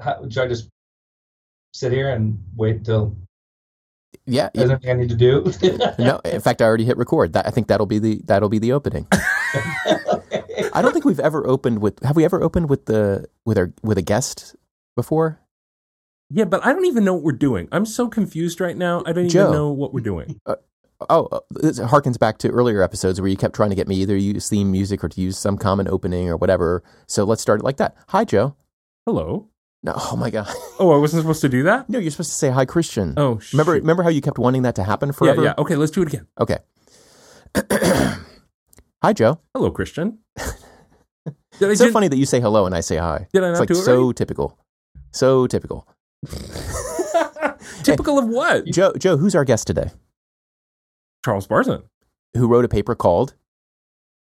how, should I just sit here and wait till Yeah. there's anything I need to do? no, in fact, I already hit record. That, I think that'll be the that'll be the opening. I don't think we've ever opened with. Have we ever opened with the with our with a guest before? Yeah, but I don't even know what we're doing. I'm so confused right now. I don't Joe. even know what we're doing. Oh, uh, this harkens back to earlier episodes where you kept trying to get me either use theme music or to use some common opening or whatever. So let's start it like that. Hi, Joe. Hello. No, oh my God. Oh, I wasn't supposed to do that. No, you're supposed to say hi, Christian. Oh, remember shoot. remember how you kept wanting that to happen forever? yeah. yeah. Okay, let's do it again. Okay. hi, Joe. Hello, Christian. Did I It's so did- funny that you say hello and I say hi. Did I it's not like do it so right? typical. So typical. Typical of what? Joe, Joe, who's our guest today? Charles Barzun. Who wrote a paper called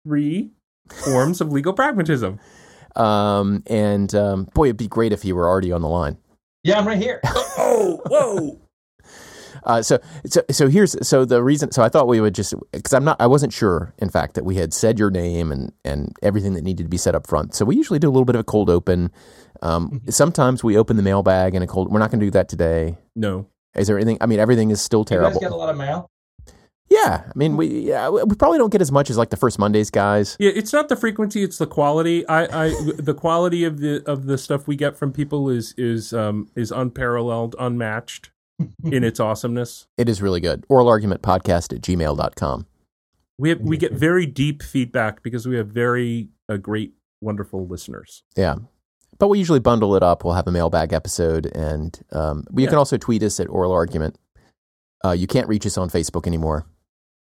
Three forms of legal pragmatism. um, and um, boy, it'd be great if he were already on the line. yeah, I'm right here. Oh, whoa. Uh, so, so, so here's so the reason. So I thought we would just because I'm not, I wasn't sure, in fact, that we had said your name and and everything that needed to be set up front. So we usually do a little bit of a cold open. Um, sometimes we open the mailbag in a cold. We're not going to do that today. No. Is there anything? I mean, everything is still terrible. You guys terrible. get a lot of mail. Yeah, I mean, we yeah, we probably don't get as much as like the first Mondays guys. Yeah, it's not the frequency; it's the quality. I, I, the quality of the of the stuff we get from people is is um is unparalleled, unmatched in its awesomeness. It is really good. Oral argument podcast at gmail.com. We have, we get very deep feedback because we have very uh, great, wonderful listeners. Yeah. But we usually bundle it up. We'll have a mailbag episode, and um, you Yeah. can also tweet us at Oral Argument. Uh, you can't reach us on Facebook anymore.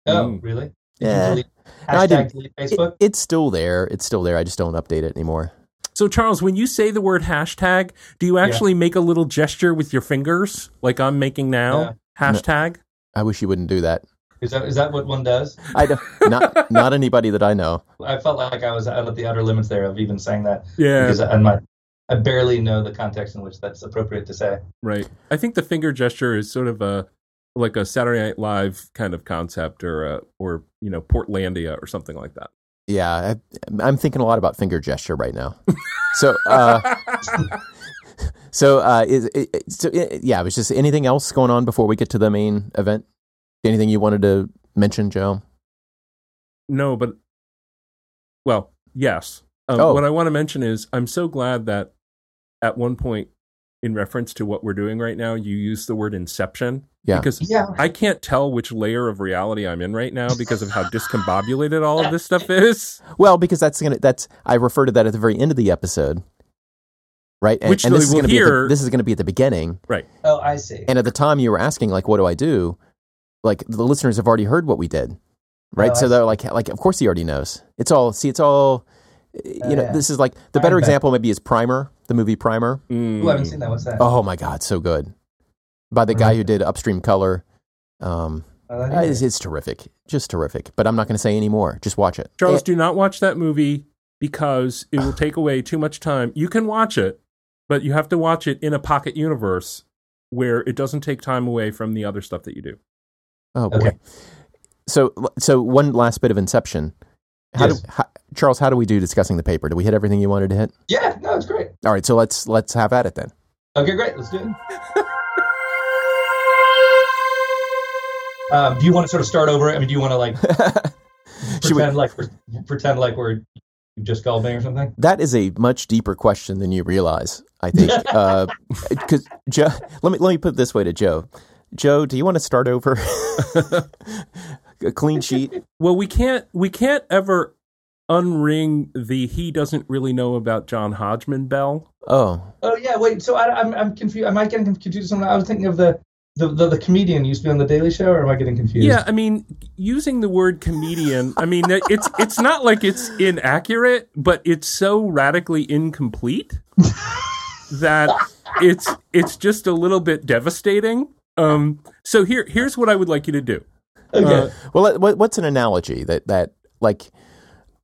Oh, Mm. really? Did Yeah. you delete, I hashtag didn't. It- Facebook? it's still there. It's still there. I just don't update it anymore. So, Charles, when you say the word hashtag, do you actually make a little gesture with your fingers, like I'm making now? Yeah. Hashtag. I wish you wouldn't do that. Is that is that what one does? I don't, not not anybody that I know. I felt like I was out of the outer limits there of even saying that Yeah. because I, my, I barely know the context in which that's appropriate to say. Right. I think the finger gesture is sort of a like a Saturday Night Live kind of concept, or a, or you know Portlandia or something like that. Yeah, I, I'm thinking a lot about finger gesture right now. So, uh, so uh, is so it, yeah, it was just anything else going on before we get to the main event. Anything you wanted to mention, Joe? no, but well, yes. Um, Oh. What I want to mention is I'm so glad that at one point, in reference to what we're doing right now, you use the word inception. Yeah. Because Yeah. I can't tell which layer of reality I'm in right now because of how discombobulated all of this stuff is. Well, because that's gonna that's I refer to that at the very end of the episode, right? And, Which and this is will gonna be at the, this is going to be at the beginning. Right. Oh, I see. And at the time you were asking, like, what do I do? Like the listeners have already heard what we did, right? Oh, so they're like, like, of course he already knows. It's all see, it's all. You Oh, know, yeah. this is like the I better bet. example maybe is Primer, the movie Primer. Mm. Ooh, I haven't seen that. What's that? Oh my God, so good. By the guy who did Upstream Color. Um, Oh, that uh, it's, it's terrific, just terrific. But I'm not going to say any more. Just watch it. Charles, Eh, do not watch that movie because it will take away too much time. You can watch it, but you have to watch it in a pocket universe where it doesn't take time away from the other stuff that you do. Oh boy. Okay. So so one last bit of Inception. How Yes. do, how, Charles, how do we do discussing the paper? Do we hit everything you wanted to hit? yeah, no, it's great. All right, so let's let's have at it then. Okay, great. Let's do it. um, do you want to sort of start over? I mean, do you want to like Should we- pretend like we're pretend like we're just me or something? that is a much deeper question than you realize. I think because Joe. Let me let me put it this way to Joe. Joe, do you want to start over? a clean sheet. Well, we can't we can't ever unring the he doesn't really know about John Hodgman bell. Oh, Oh yeah, wait. So I, I'm I'm confused. Am I getting confused? with Something I was thinking of the the, the the comedian used to be on the Daily Show, or am I getting confused? Yeah, I mean, using the word comedian, I mean, it's it's not like it's inaccurate, but it's so radically incomplete that it's it's just a little bit devastating. Um, so here here's what I would like you to do. Okay. Uh, well, what, what's an analogy that that like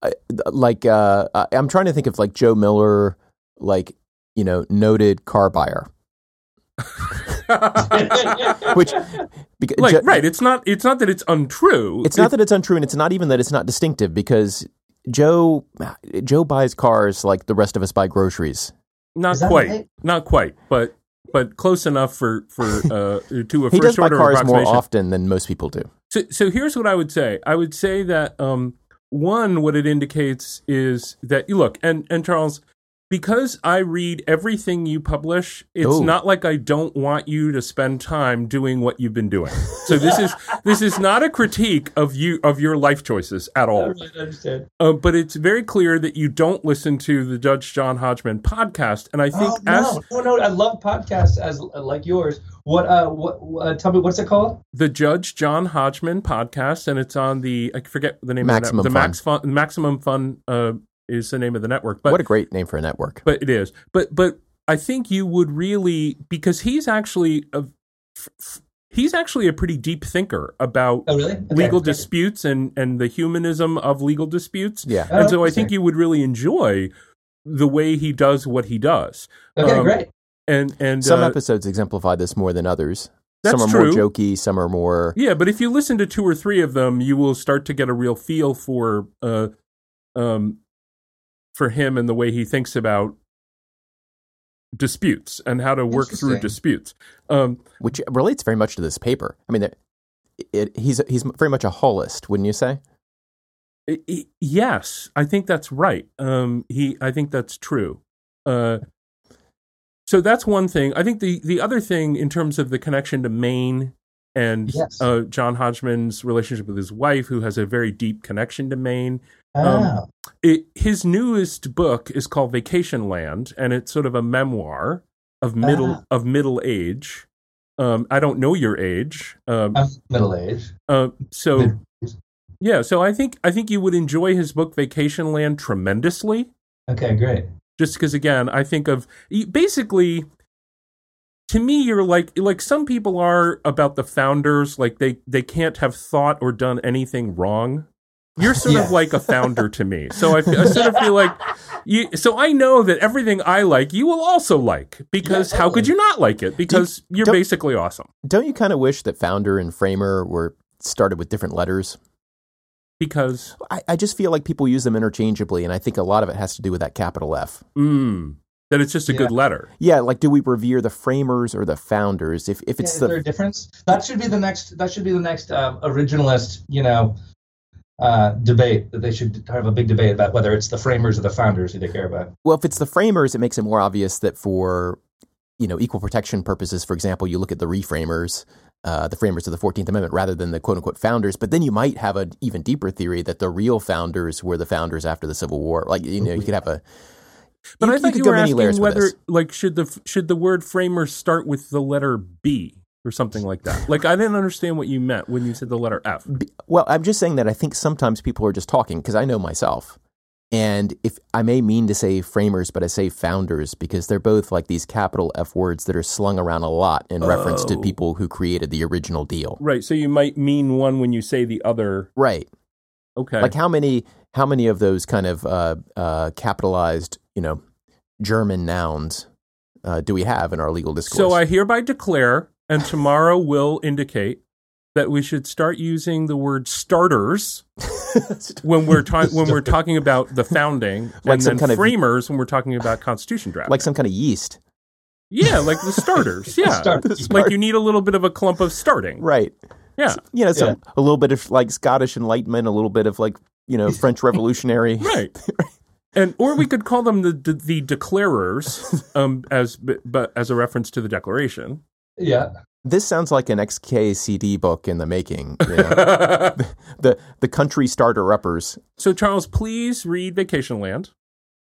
uh, like uh, I- I'm trying to think of like Joe Miller, like you know, noted car buyer, which because like Jo- right, it's not it's not that it's untrue. It's not that it's untrue, and it's not even that it's not distinctive because Joe Joe buys cars like the rest of us buy groceries. Not quite, right? not quite, but but close enough for for uh, to a He does first buy order cars more often than most people do. So, so here's what I would say. I would say that um, one, what it indicates is that you look, and and Charles, because I read everything you publish, it's Oh. not like I don't want you to spend time doing what you've been doing. So this is this is not a critique of you of your life choices at I all. really understand. Uh, but it's very clear that you don't listen to the Judge John Hodgman podcast, and I think Oh, as no, no, no, I love podcasts as like yours. What, uh, what, uh, tell me, what's it called? the Judge John Hodgman podcast, and it's on the I forget the name Maximum of the, net- Fun. the Max Fun, Maximum Fun uh, is the name of the network. But what a great name for a network. but it is. But but I think you would really because he's actually a he's actually a pretty deep thinker about Oh, really? Okay, legal okay. disputes and and the humanism of legal disputes. Yeah. Oh, and so I interesting. think you would really enjoy the way he does what he does. Okay, um, great. And and Some uh, episodes exemplify this more than others. That's some are true. more jokey, some are more. Yeah, but if you listen to two or three of them, you will start to get a real feel for uh um for him and the way he thinks about disputes and how to work through disputes. Um which relates very much to this paper. I mean, it, it, he's he's very much a holist, wouldn't you say? I- I- yes, I think that's right. Um, he, I think that's true. Uh, so that's one thing. I think the the other thing in terms of the connection to Maine and Yes. uh, John Hodgman's relationship with his wife, who has a very deep connection to Maine. Oh, It, his newest book is called Vacation Land, and it's sort of a memoir of middle Ah. of middle age. Um, I don't know your age, um, I'm middle age. uh, so yeah. So I think I think you would enjoy his book Vacation Land tremendously. Okay, great. just because again i think of basically to me you're like like some people are about the founders like they they can't have thought or done anything wrong you're sort Yeah. of like a founder to me so I, I sort of feel like you so i know that everything i like you will also like because Yeah, how could you not like it because you're basically awesome Don't you kind of wish that founder and framer were started with different letters? because I, I just feel like people use them interchangeably, and I think a lot of it has to do with that capital F. mm, that it's just a Yeah. good letter Yeah, like do we revere the framers or the founders? If if Yeah, it's is the there a difference? That should be the next. That should be the next um, originalist. You know, uh, debate that they should have a big debate about whether it's the framers or the founders who they care about. Well, if it's the framers, it makes it more obvious that for you know equal protection purposes, for example, you look at the reframers, uh, the framers of the Fourteenth Amendment, rather than the quote unquote founders. But then you might have an even deeper theory that the real founders were the founders after the Civil War. Like you know, you could have a. but you, i thought could you, go were asking whether like should the should the word framer start with the letter b or something like that like i didn't understand what you meant when you said the letter f Well, I'm just saying that I think sometimes people are just talking because I know myself. And if I may mean to say framers, but I say founders because they're both like these capital F words that are slung around a lot in reference to Oh. people who created the original deal. right so you might mean one when you say the other Right. okay Like how many how many of those kind of uh, uh, capitalized, you know, German nouns uh, do we have in our legal discourse? so i hereby declare and tomorrow will indicate that we should start using the word starters when we're ta- when we're talking about the founding, Like and some then kind of- framers when we're talking about constitution draft. like some kind of yeast. yeah, like the starters. Yeah, Starters. like you need a little bit of a clump of starting. Right. Yeah, You know, so Yeah. a little bit of like Scottish Enlightenment, a little bit of like, you know, French Revolutionary. right. And or we could call them the the, the declarers, um, as but as a reference to the Declaration. Yeah. This sounds like an XKCD book in the making. You know? the the country starter uppers. so Charles, please read Vacation Land.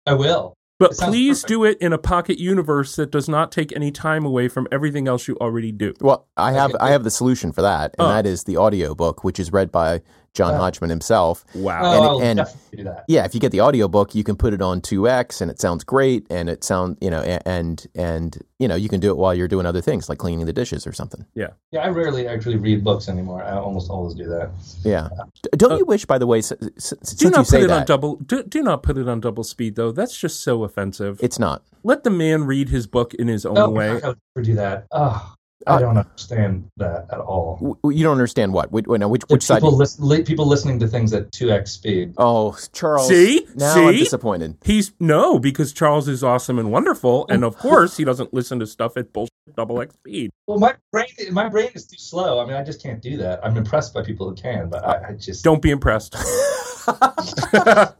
I will. But please perfect. do it in a pocket universe that does not take any time away from everything else you already do. Well, I have Okay. I have the solution for that, and Oh. that is the audio book, which is read by John Oh. Hodgman himself. Wow. Oh, And- I'll and- definitely do that. Yeah, if you get the audiobook, you can put it on 2x and it sounds great and it sound, you know, and and you know, you can do it while you're doing other things like cleaning the dishes or something. Yeah, Yeah, I rarely actually read books anymore. I almost always do that. Yeah. Don't uh, you wish by the way s- s- since Do you not say put it that on double. Do, do not put it on double speed, though. That's just so offensive. it's not. Let the man read his book in his own Oh, way. God, I would never do that. Oh, I Uh, don't understand that at all. W- w- you don't understand what? Which, which, which side? people, lis- li- people listening to things at 2x speed. Oh, Charles. See? Now I'm disappointed. He's no, because Charles is awesome and wonderful, and of course he doesn't listen to stuff at bullshit double X speed. Well, my brain, my brain is too slow. I mean, I just can't do that. I'm impressed by people who can, but I, I just Don't be impressed.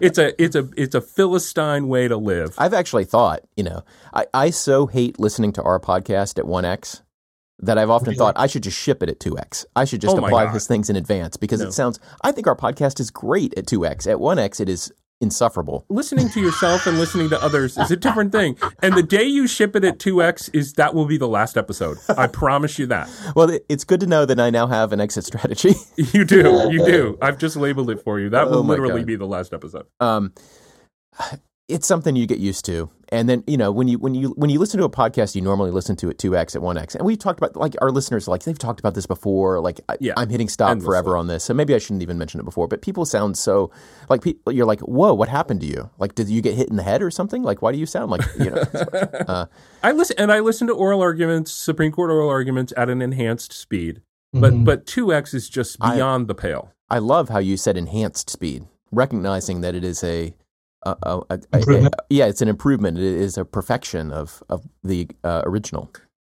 it's a it's a it's a philistine way to live. I've actually thought, you know, I, I so hate listening to our podcast at 1x that I've often Really? thought I should just ship it at 2x. I should just Oh apply these things in advance because No. it sounds, I think our podcast is great at 2x. At 1x, it is insufferable. listening to yourself and listening to others is a different thing. And the day you ship it at 2x is that will be the last episode. I promise you that. Well, it's good to know that I now have an exit strategy. You do. You do. I've just labeled it for you. That Oh will literally God. be the last episode. um, it's something you get used to. And then, you know, when you when you when you listen to a podcast you normally listen to it 2x at 1x. And we've talked about like our listeners like they've talked about this before, like I, Yeah. I'm hitting stop Endlessly. forever on this. So maybe I shouldn't even mention it before, but people sound so like people you're like, "Whoa, what happened to you? Like did you get hit in the head or something? Like why do you sound like, you know, uh, I listen and I listen to oral arguments, Supreme Court oral arguments at an enhanced speed. But Mhm. but 2x is just I- beyond the pale. I love how you said enhanced speed, recognizing that it is a a, a, a, a- yeah, it's an improvement. It is a perfection of of the uh, original.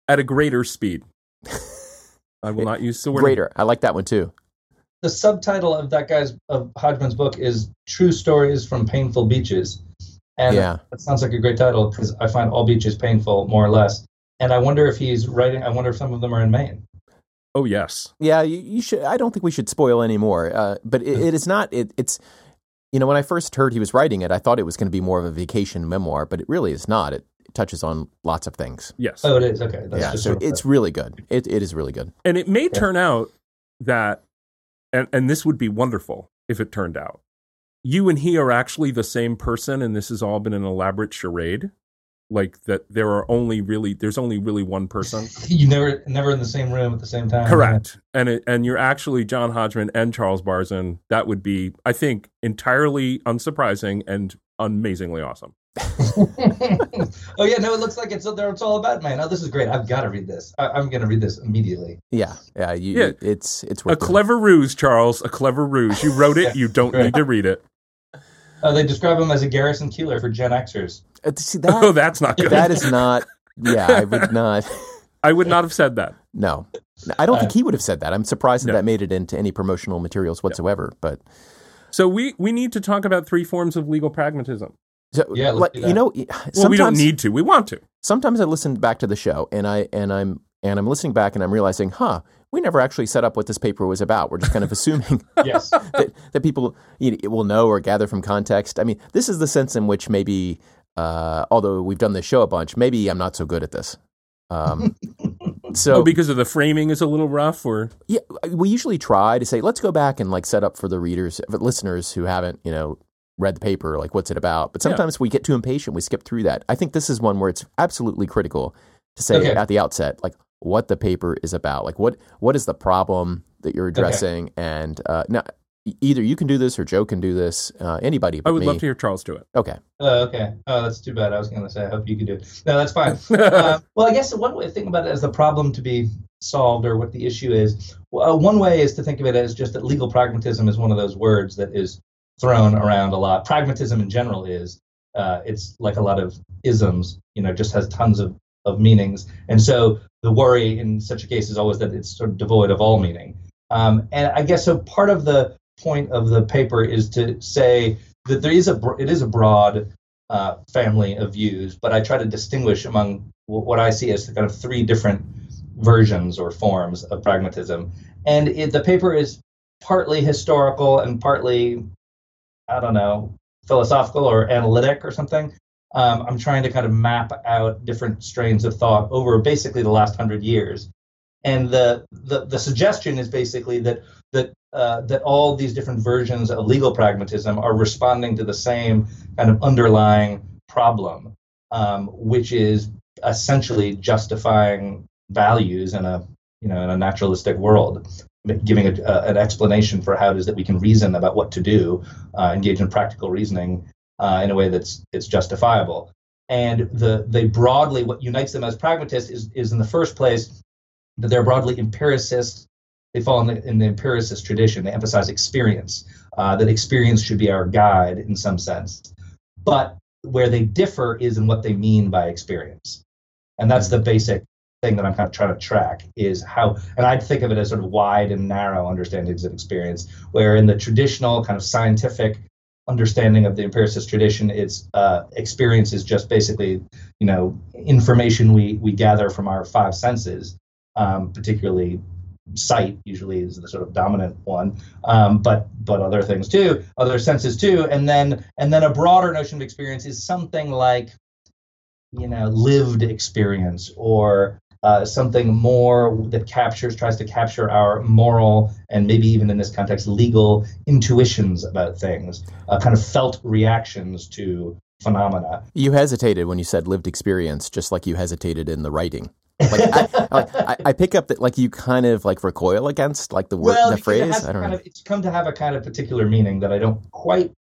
At a greater speed. I will not use the word Greater. I like that one too. the subtitle of that guy's of Hodgman's book is "True Stories from Painful Beaches," and Yeah. that sounds like a great title because I find all beaches painful, more or less. And I wonder if he's writing. I wonder if some of them are in Maine. Oh yes. Yeah, you, you should. I don't think we should spoil any more. Uh, but it, it is not. It, it's you know when I first heard he was writing it, I thought it was going to be more of a vacation memoir, but it really is not. It, touches on lots of things. Yes. Oh, it is okay. That's yeah, just so sort of it's really good. It it is really good. And it may turn out that, and, and this would be wonderful if it turned out, you and he are actually the same person, and this has all been an elaborate charade. Like that, there are only really, there's only really one person. you never never in the same room at the same time. Correct. And it, and you're actually John Hodgman and Charles Barzun. That would be, I think, entirely unsurprising and amazingly awesome. oh yeah, no, it looks like it's it's all about man. Oh, this is great. I've got to read this. I, I'm going to read this immediately. Yeah, yeah. You, Yeah. it's it's A worth it. clever ruse, Charles. A clever ruse. You wrote it. You don't need to read it. Uh, they describe him as a Garrison Keillor for Gen Xers. Uh, see Oh, that's not good. that is not. Yeah, I would not. I would not have said that. No, I don't think Uh, he would have said that. I'm surprised that No. that made it into any promotional materials whatsoever. But So we we need to talk about three forms of legal pragmatism. so, Yeah, let's like, do you that. know, Well, we don't need to. We want to. sometimes I listen back to the show and I and I'm and I'm listening back and I'm realizing, huh, we never actually set up what this paper was about. We're just kind of assuming Yes. that, that people you know, will know or gather from context. I mean, this is the sense in which maybe, uh, although we've done this show a bunch, maybe I'm not so good at this. Um, so oh, because of the framing is a little rough, or yeah, we usually try to say, let's go back and like set up for the readers, for listeners who haven't, you know, read the paper, like what's it about. But Yeah. sometimes we get too impatient, we skip through that. I think this is one where it's absolutely critical to say Okay. at the outset, like what the paper is about, like what what is the problem that you're addressing, and uh, now either you can do this or Joe can do this. Uh, anybody, but I would me. love to hear Charles do it. Okay, Oh, okay. Oh, that's too bad. I was going to say, I hope you can do it. No, that's fine. uh, well, I guess one way to think about it as the problem to be solved or what the issue is. Well, uh, one way is to think of it as just that legal pragmatism is one of those words that is thrown around a lot. Pragmatism in general is. Uh, it's like a lot of isms, you know, just has tons of, of meanings. And so the worry in such a case is always that it's sort of devoid of all meaning. Um, and I guess so part of the point of the paper is to say that there is a it is a broad uh, family of views, but I try to distinguish among wh- what I see as the kind of three different versions or forms of pragmatism. And it, the paper is partly historical and partly, I don't know, philosophical or analytic or something. Um, I'm trying to kind of map out different strains of thought over basically the last hundred years. And the, the, the suggestion is basically that that uh, that all these different versions of legal pragmatism are responding to the same kind of underlying problem, um, which is essentially justifying values in a you know in a naturalistic world, giving a, a, an explanation for how it is that we can reason about what to do, uh, engage in practical reasoning uh, in a way that's it's justifiable. and the they broadly what unites them as pragmatists is is in the first place that they're broadly empiricists. They fall in the, in the empiricist tradition. They emphasize experience, uh, that experience should be our guide in some sense. But where they differ is in what they mean by experience, and that's the basic thing that I'm kind of trying to track is how, and I'd think of it as sort of wide and narrow understandings of experience, where in the traditional kind of scientific understanding of the empiricist tradition, it's uh, experience is just basically, you know, information we we gather from our five senses, um, particularly sight usually is the sort of dominant one um, but but other things too other senses too and then and then a broader notion of experience is something like you know lived experience or uh, something more that captures, tries to capture our moral and maybe even in this context, legal intuitions about things, uh, kind of felt reactions to phenomena. You hesitated when you said lived experience, just like you hesitated in the writing. Like I, I, I, pick up that like you kind of like recoil against like the word well, the phrase. I don't know. Of, it's come to have a kind of particular meaning that I don't quite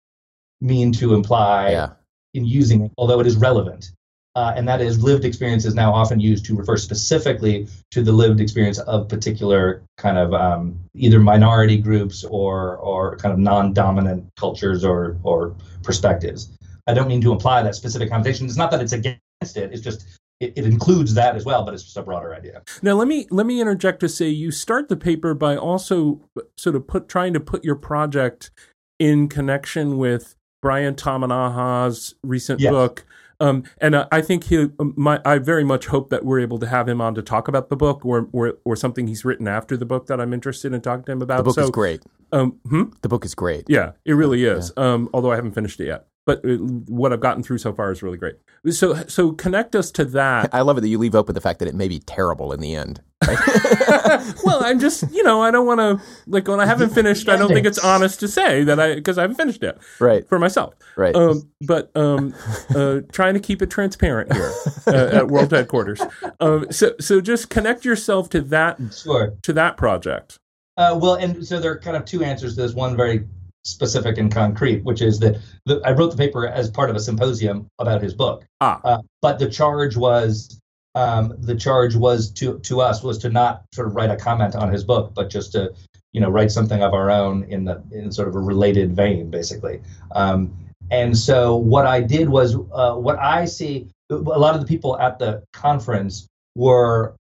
mean to imply yeah. in using it, although it is relevant uh, and that is lived experience is now often used to refer specifically to the lived experience of particular kind of um, either minority groups or or kind of non-dominant cultures or or perspectives. I don't mean to imply that specific connotation. It's not that it's against it. It's just it, it, includes that as well, but it's just a broader idea. Now let me let me interject to say you start the paper by also sort of put trying to put your project in connection with Brian Tamanaha's recent yes. book um, and uh, I think he, my, I very much hope that we're able to have him on to talk about the book or, or, or something he's written after the book that I'm interested in talking to him about. The book so, is great. Um, hmm? The book is great. Yeah, it really is. Yeah. Um, although I haven't finished it yet but uh, what I've gotten through so far is really great. So, so connect us to that. I love it that you leave open the fact that it may be terrible in the end. Right? well, I'm just, you know, I don't want to like when I haven't finished. I don't think it's honest to say that I because I haven't finished yet, right? For myself, right? Um, but um, uh, trying to keep it transparent here uh, at World Headquarters. Um, so, so just connect yourself to that, sure, to that project. Uh, well, and so there are kind of two answers to this. One very specific and concrete, which is that the, I wrote the paper as part of a symposium about his book. Ah. Uh, but the charge was um, the charge was to to us was to not sort of write a comment on his book, but just to you know write something of our own in the in sort of a related vein, basically. Um, and so what I did was uh, what I see. A lot of the people at the conference were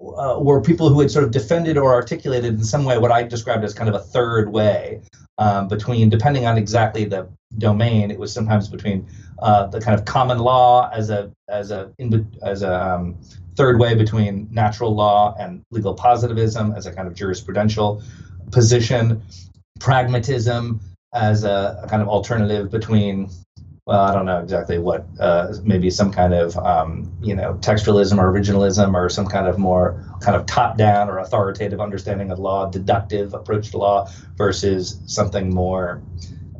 uh, were people who had sort of defended or articulated in some way what I described as kind of a third way, um, between, depending on exactly the domain, it was sometimes between uh, the kind of common law as a as a as a um, third way between natural law and legal positivism as a kind of jurisprudential position, pragmatism as a, a kind of alternative between well, I don't know exactly what, uh, maybe some kind of, um, you know, textualism or originalism or some kind of more kind of top down or authoritative understanding of law, deductive approach to law versus something more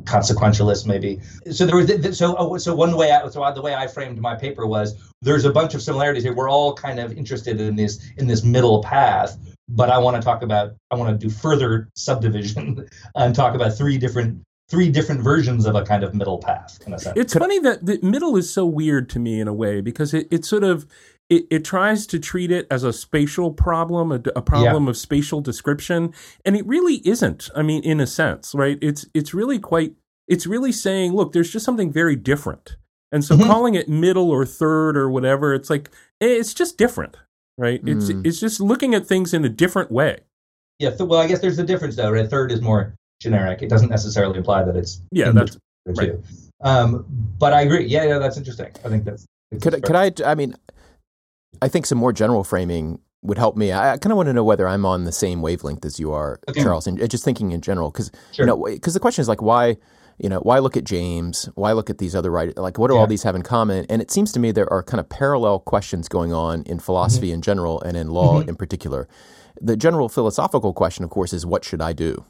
consequentialist maybe. So there was, so, oh, so one way, I, so the way I framed my paper was there's a bunch of similarities here. We're all kind of interested in this, in this middle path, but I want to talk about, I want to do further subdivision and talk about three different three different versions of a kind of middle path in a sense. It's funny that the middle is so weird to me in a way because it, it sort of it, it tries to treat it as a spatial problem, a, a problem yeah. of spatial description, and it really isn't. I mean, in a sense, right? It's it's really quite. It's really saying, look, there's just something very different, and so mm-hmm. calling it middle or third or whatever, it's like eh, it's just different, right? Mm. It's it's just looking at things in a different way. Yeah. Th- well, I guess there's a difference though. Right? Third is more generic. It doesn't necessarily imply that it's yeah, that's right. Um, but I agree. Yeah, yeah, that's interesting. I think that's. Could could I? I mean, I think some more general framing would help me. I, kind of want to know whether I'm on the same wavelength as you are, okay. Charles, and just thinking in general, because sure. you know, because the question is like why. You know, why look at James? Why look at these other writers? Like, what do yeah. all these have in common? And it seems to me there are kind of parallel questions going on in philosophy mm-hmm. in general and in law mm-hmm. in particular. The general philosophical question, of course, is what should I do?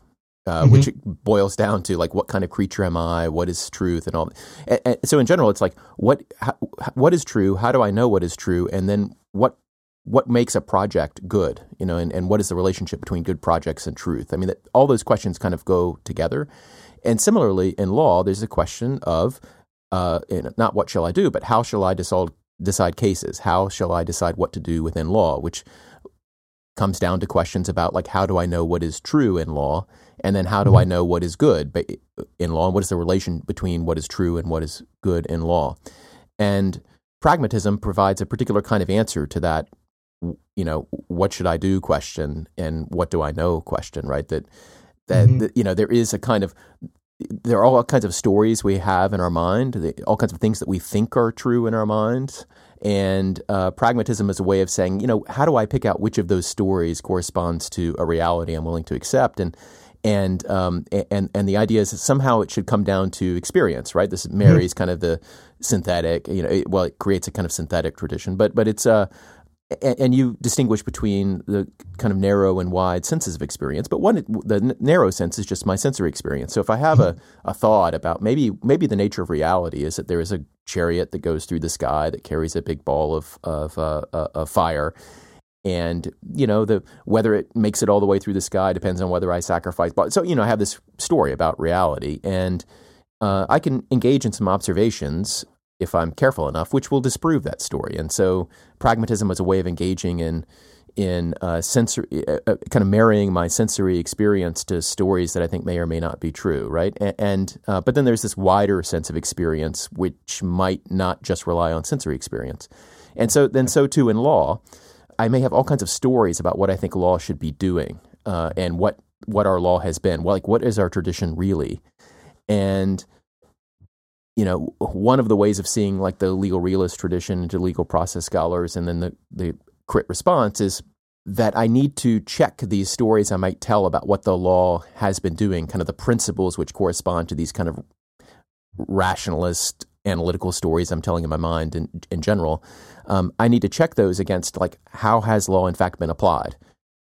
Uh, mm-hmm. which boils down to like what kind of creature am I? What is truth and all. And, and so in general, it's like what how, what is true? How do I know what is true? And then what what makes a project good? You know, and, and what is the relationship between good projects and truth? I mean, that, all those questions kind of go together. And similarly, in law, there's a question of uh, not what shall I do, but how shall I decide decide cases? How shall I decide what to do within law? Which comes down to questions about like how do I know what is true in law, and then how do I mm-hmm. know what is good in law, and what is the relation between what is true and what is good in law, and pragmatism provides a particular kind of answer to that you know what should i do question and what do i know question right? That that, mm-hmm. that you know there is a kind of there are all kinds of stories we have in our mind all kinds of things that we think are true in our minds. And uh, pragmatism is a way of saying you know how do i pick out which of those stories corresponds to a reality i'm willing to accept? And and um, and and the idea is that somehow it should come down to experience, right? This marries mm-hmm. kind of the synthetic, you know, it, well, it creates a kind of synthetic tradition, but but it's uh, and you distinguish between the kind of narrow and wide senses of experience. But one, the narrow sense is just my sensory experience. So if I have a, a thought about maybe maybe the nature of reality is that there is a chariot that goes through the sky that carries a big ball of of, uh, uh, of fire, and you know the whether it makes it all the way through the sky depends on whether I sacrifice. But So you know I have this story about reality, and uh, I can engage in some observations if I'm careful enough, which will disprove that story. And so pragmatism was a way of engaging in in uh, sensory, uh, uh, kind of marrying my sensory experience to stories that I think may or may not be true, right? And, and uh, but then there's this wider sense of experience which might not just rely on sensory experience, and so then so too in law, I may have all kinds of stories about what I think law should be doing uh, and what what our law has been. Well, like what is our tradition really, and you know, one of the ways of seeing like the legal realist tradition into legal process scholars and then the, the crit response is that I need to check these stories I might tell about what the law has been doing, kind of the principles which correspond to these kind of rationalist analytical stories I'm telling in my mind in, in general. Um, I need to check those against like how has law in fact been applied?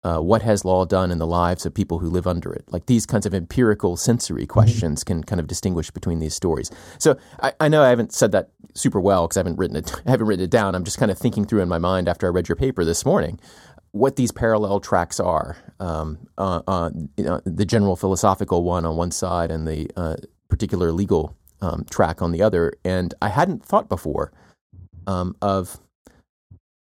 uh, what has law done in the lives of people who live under it? Like these kinds of empirical sensory mm-hmm. questions mm-hmm. can kind of distinguish between these stories. So I, I know I haven't said that super well because I haven't written it. I haven't written it down. I'm just kind of thinking through in my mind after I read your paper this morning what these parallel tracks are. Um, uh, uh, you know, the general philosophical one on one side and the uh, particular legal um, track on the other. And I hadn't thought before um, of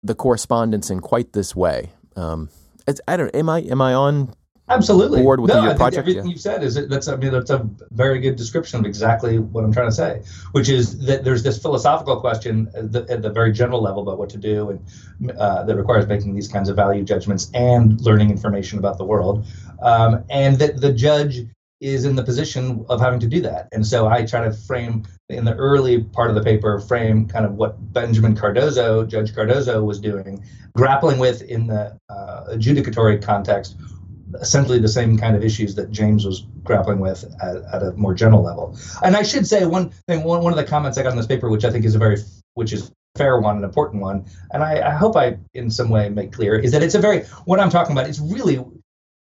the correspondence in quite this way. Um, it's, I don't. Am I am I on absolutely board with no, your I project? everything yeah. you've said is that's I mean that's a very good description of exactly what I'm trying to say, which is that there's this philosophical question at the, at the very general level about what to do and uh, that requires making these kinds of value judgments and learning information about the world, um, and that the judge is in the position of having to do that. And so I try to frame in the early part of the paper, frame kind of what Benjamin Cardozo, Judge Cardozo, was doing, grappling with in the uh, adjudicatory context, essentially the same kind of issues that James was grappling with at, at, a more general level. And I should say one thing, one, one of the comments I got in this paper, which I think is a very, which is fair one, an important one, and I, I hope I in some way make clear, is that it's a very, what I'm talking about, it's really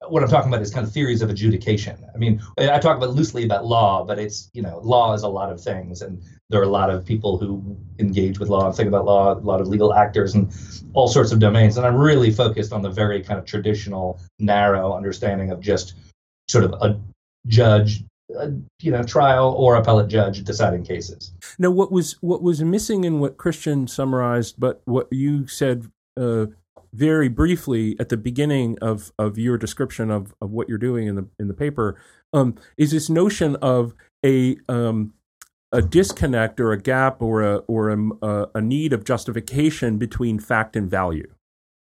what I'm talking about is kind of theories of adjudication. I mean, I talk about loosely about law, but it's you know, law is a lot of things, and there are a lot of people who engage with law and think about law, a lot of legal actors and all sorts of domains. And I'm really focused on the very kind of traditional, narrow understanding of just sort of a judge a, you know trial or appellate judge deciding cases. Now, what was what was missing in what Christian summarized, but what you said uh, very briefly at the beginning of, of your description of, of what you're doing in the in the paper um, is this notion of a um, a disconnect or a gap or a or a, a need of justification between fact and value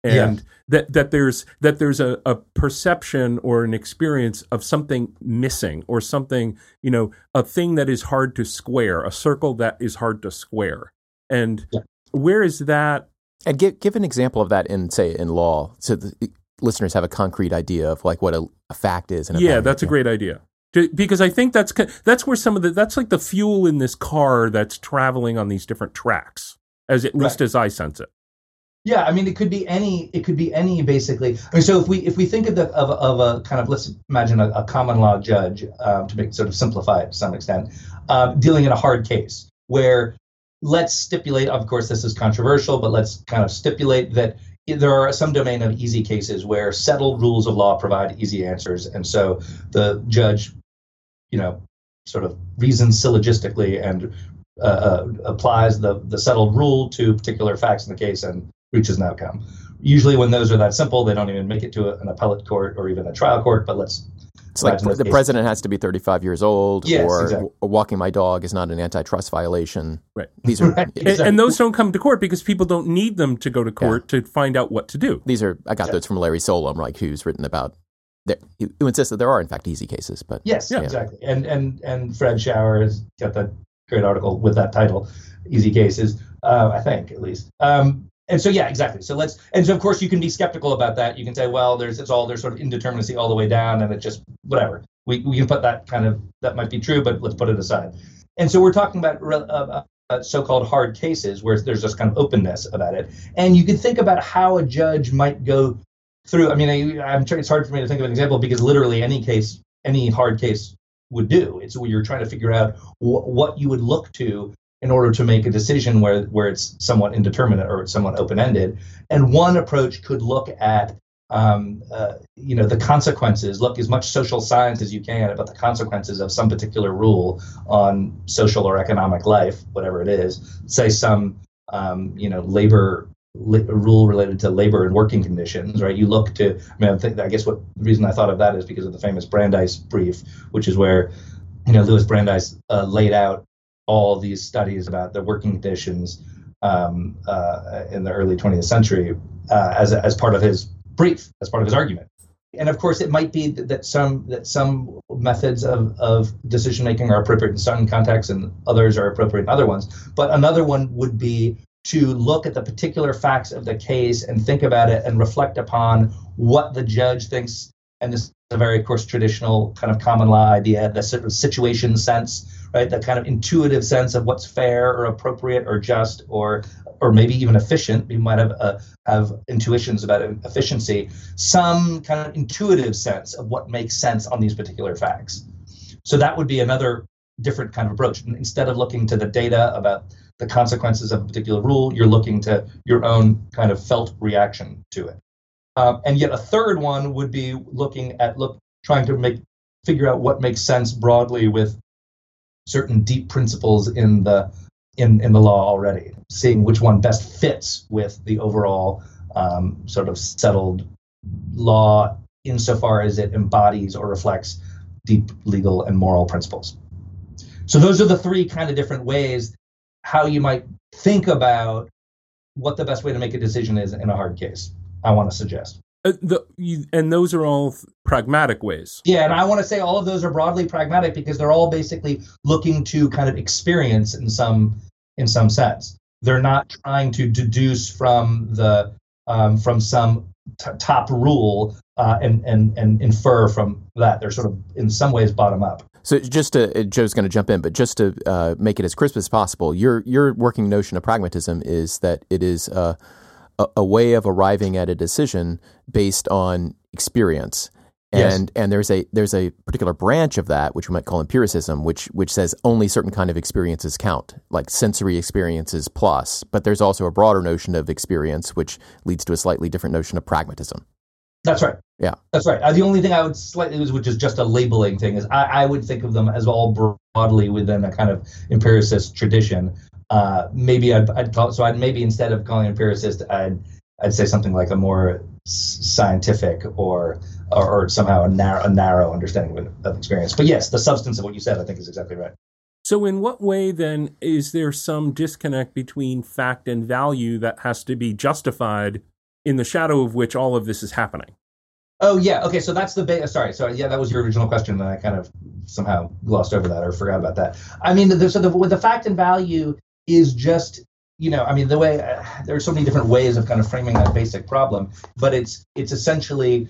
and yeah. that that there's that there's a, a perception or an experience of something missing or something you know a thing that is hard to square a circle that is hard to square and yeah. where is that and give give an example of that in say in law, so the listeners have a concrete idea of like what a, a fact is. And yeah, that's a great idea because I think that's that's where some of the that's like the fuel in this car that's traveling on these different tracks, as at least as I sense it. Yeah, I mean, it could be any. It could be any, basically. I mean, so if we if we think of the of, of a kind of let's imagine a, a common law judge um, to make sort of simplify it to some extent, uh, dealing in a hard case where let's stipulate, of course, this is controversial, but let's kind of stipulate that there are some domain of easy cases where settled rules of law provide easy answers. And so the judge, you know, sort of reasons syllogistically and uh, uh, applies the the settled rule to particular facts in the case and reaches an outcome. Usually, when those are that simple, they don't even make it to a, an appellate court or even a trial court. But let's it's like the president has to be 35 years old, yes, or exactly. walking my dog is not an antitrust violation. Right. These are, right. and, and, those don't come to court because people don't need them to go to court yeah. to find out what to do. These are I got yeah. those from Larry Solum, like who's written about. who insists that there are in fact easy cases, but yes, yeah. exactly. And and and Fred Schauer has got that great article with that title, "Easy Cases." Uh, I think at least. Um, and so yeah, exactly. So let's and so of course you can be skeptical about that. You can say, well, there's it's all there's sort of indeterminacy all the way down, and it just whatever. We we can put that kind of that might be true, but let's put it aside. And so we're talking about uh, uh, so-called hard cases where there's just kind of openness about it, and you can think about how a judge might go through. I mean, I, am it's hard for me to think of an example because literally any case, any hard case would do. It's where you're trying to figure out wh- what you would look to in order to make a decision where where it's somewhat indeterminate or it's somewhat open ended. And one approach could look at um, uh, you know the consequences. Look as much social science as you can about the consequences of some particular rule on social or economic life, whatever it is. Say some um, you know labor rule related to labor and working conditions, right? You look to. I mean, I, I guess what the reason I thought of that is because of the famous Brandeis brief, which is where you know Louis Brandeis uh, laid out all these studies about the working conditions um, uh, in the early 20th century uh, as, as part of his brief, as part of his argument. And of course, it might be that some that some methods of, of decision making are appropriate in some contexts and others are appropriate in other ones. But another one would be to look at the particular facts of the case and think about it and reflect upon what the judge thinks. And this is a very, of course, traditional kind of common law idea, the sort of situation sense right? That kind of intuitive sense of what's fair or appropriate or just or or maybe even efficient. We might have uh, have intuitions about efficiency. Some kind of intuitive sense of what makes sense on these particular facts. So that would be another different kind of approach. Instead of looking to the data about the consequences of a particular rule, you're looking to your own kind of felt reaction to it. Um, and yet a third one would be looking at look trying to make figure out what makes sense broadly with certain deep principles in the in, in the law already, seeing which one best fits with the overall um, sort of settled law insofar as it embodies or reflects deep legal and moral principles. So those are the three kind of different ways how you might think about what the best way to make a decision is in a hard case. I want to suggest. Uh, the, you, and those are all pragmatic ways. Yeah, and I want to say all of those are broadly pragmatic because they're all basically looking to kind of experience in some in some sense. They're not trying to deduce from the um, from some t- top rule uh, and and and infer from that. They're sort of in some ways bottom up. So just to uh, Joe's going to jump in, but just to uh, make it as crisp as possible, your your working notion of pragmatism is that it is. A, a way of arriving at a decision based on experience. And yes. and there's a there's a particular branch of that which we might call empiricism, which which says only certain kind of experiences count, like sensory experiences plus. But there's also a broader notion of experience, which leads to a slightly different notion of pragmatism. That's right. Yeah, that's right. Uh, the only thing I would slightly, which is just a labeling thing, is I, I would think of them as all broadly within a kind of empiricist tradition. Uh, maybe I'd, I'd, call so I'd maybe instead of calling an empiricist, I'd I'd say something like a more scientific or or, or somehow a narrow, a narrow understanding of, of experience. But yes, the substance of what you said, I think, is exactly right. So, in what way then is there some disconnect between fact and value that has to be justified in the shadow of which all of this is happening? Oh yeah, okay. So that's the ba- sorry. So yeah, that was your original question, and I kind of somehow glossed over that or forgot about that. I mean, the, so the, the fact and value is just you know i mean the way uh, there are so many different ways of kind of framing that basic problem but it's it's essentially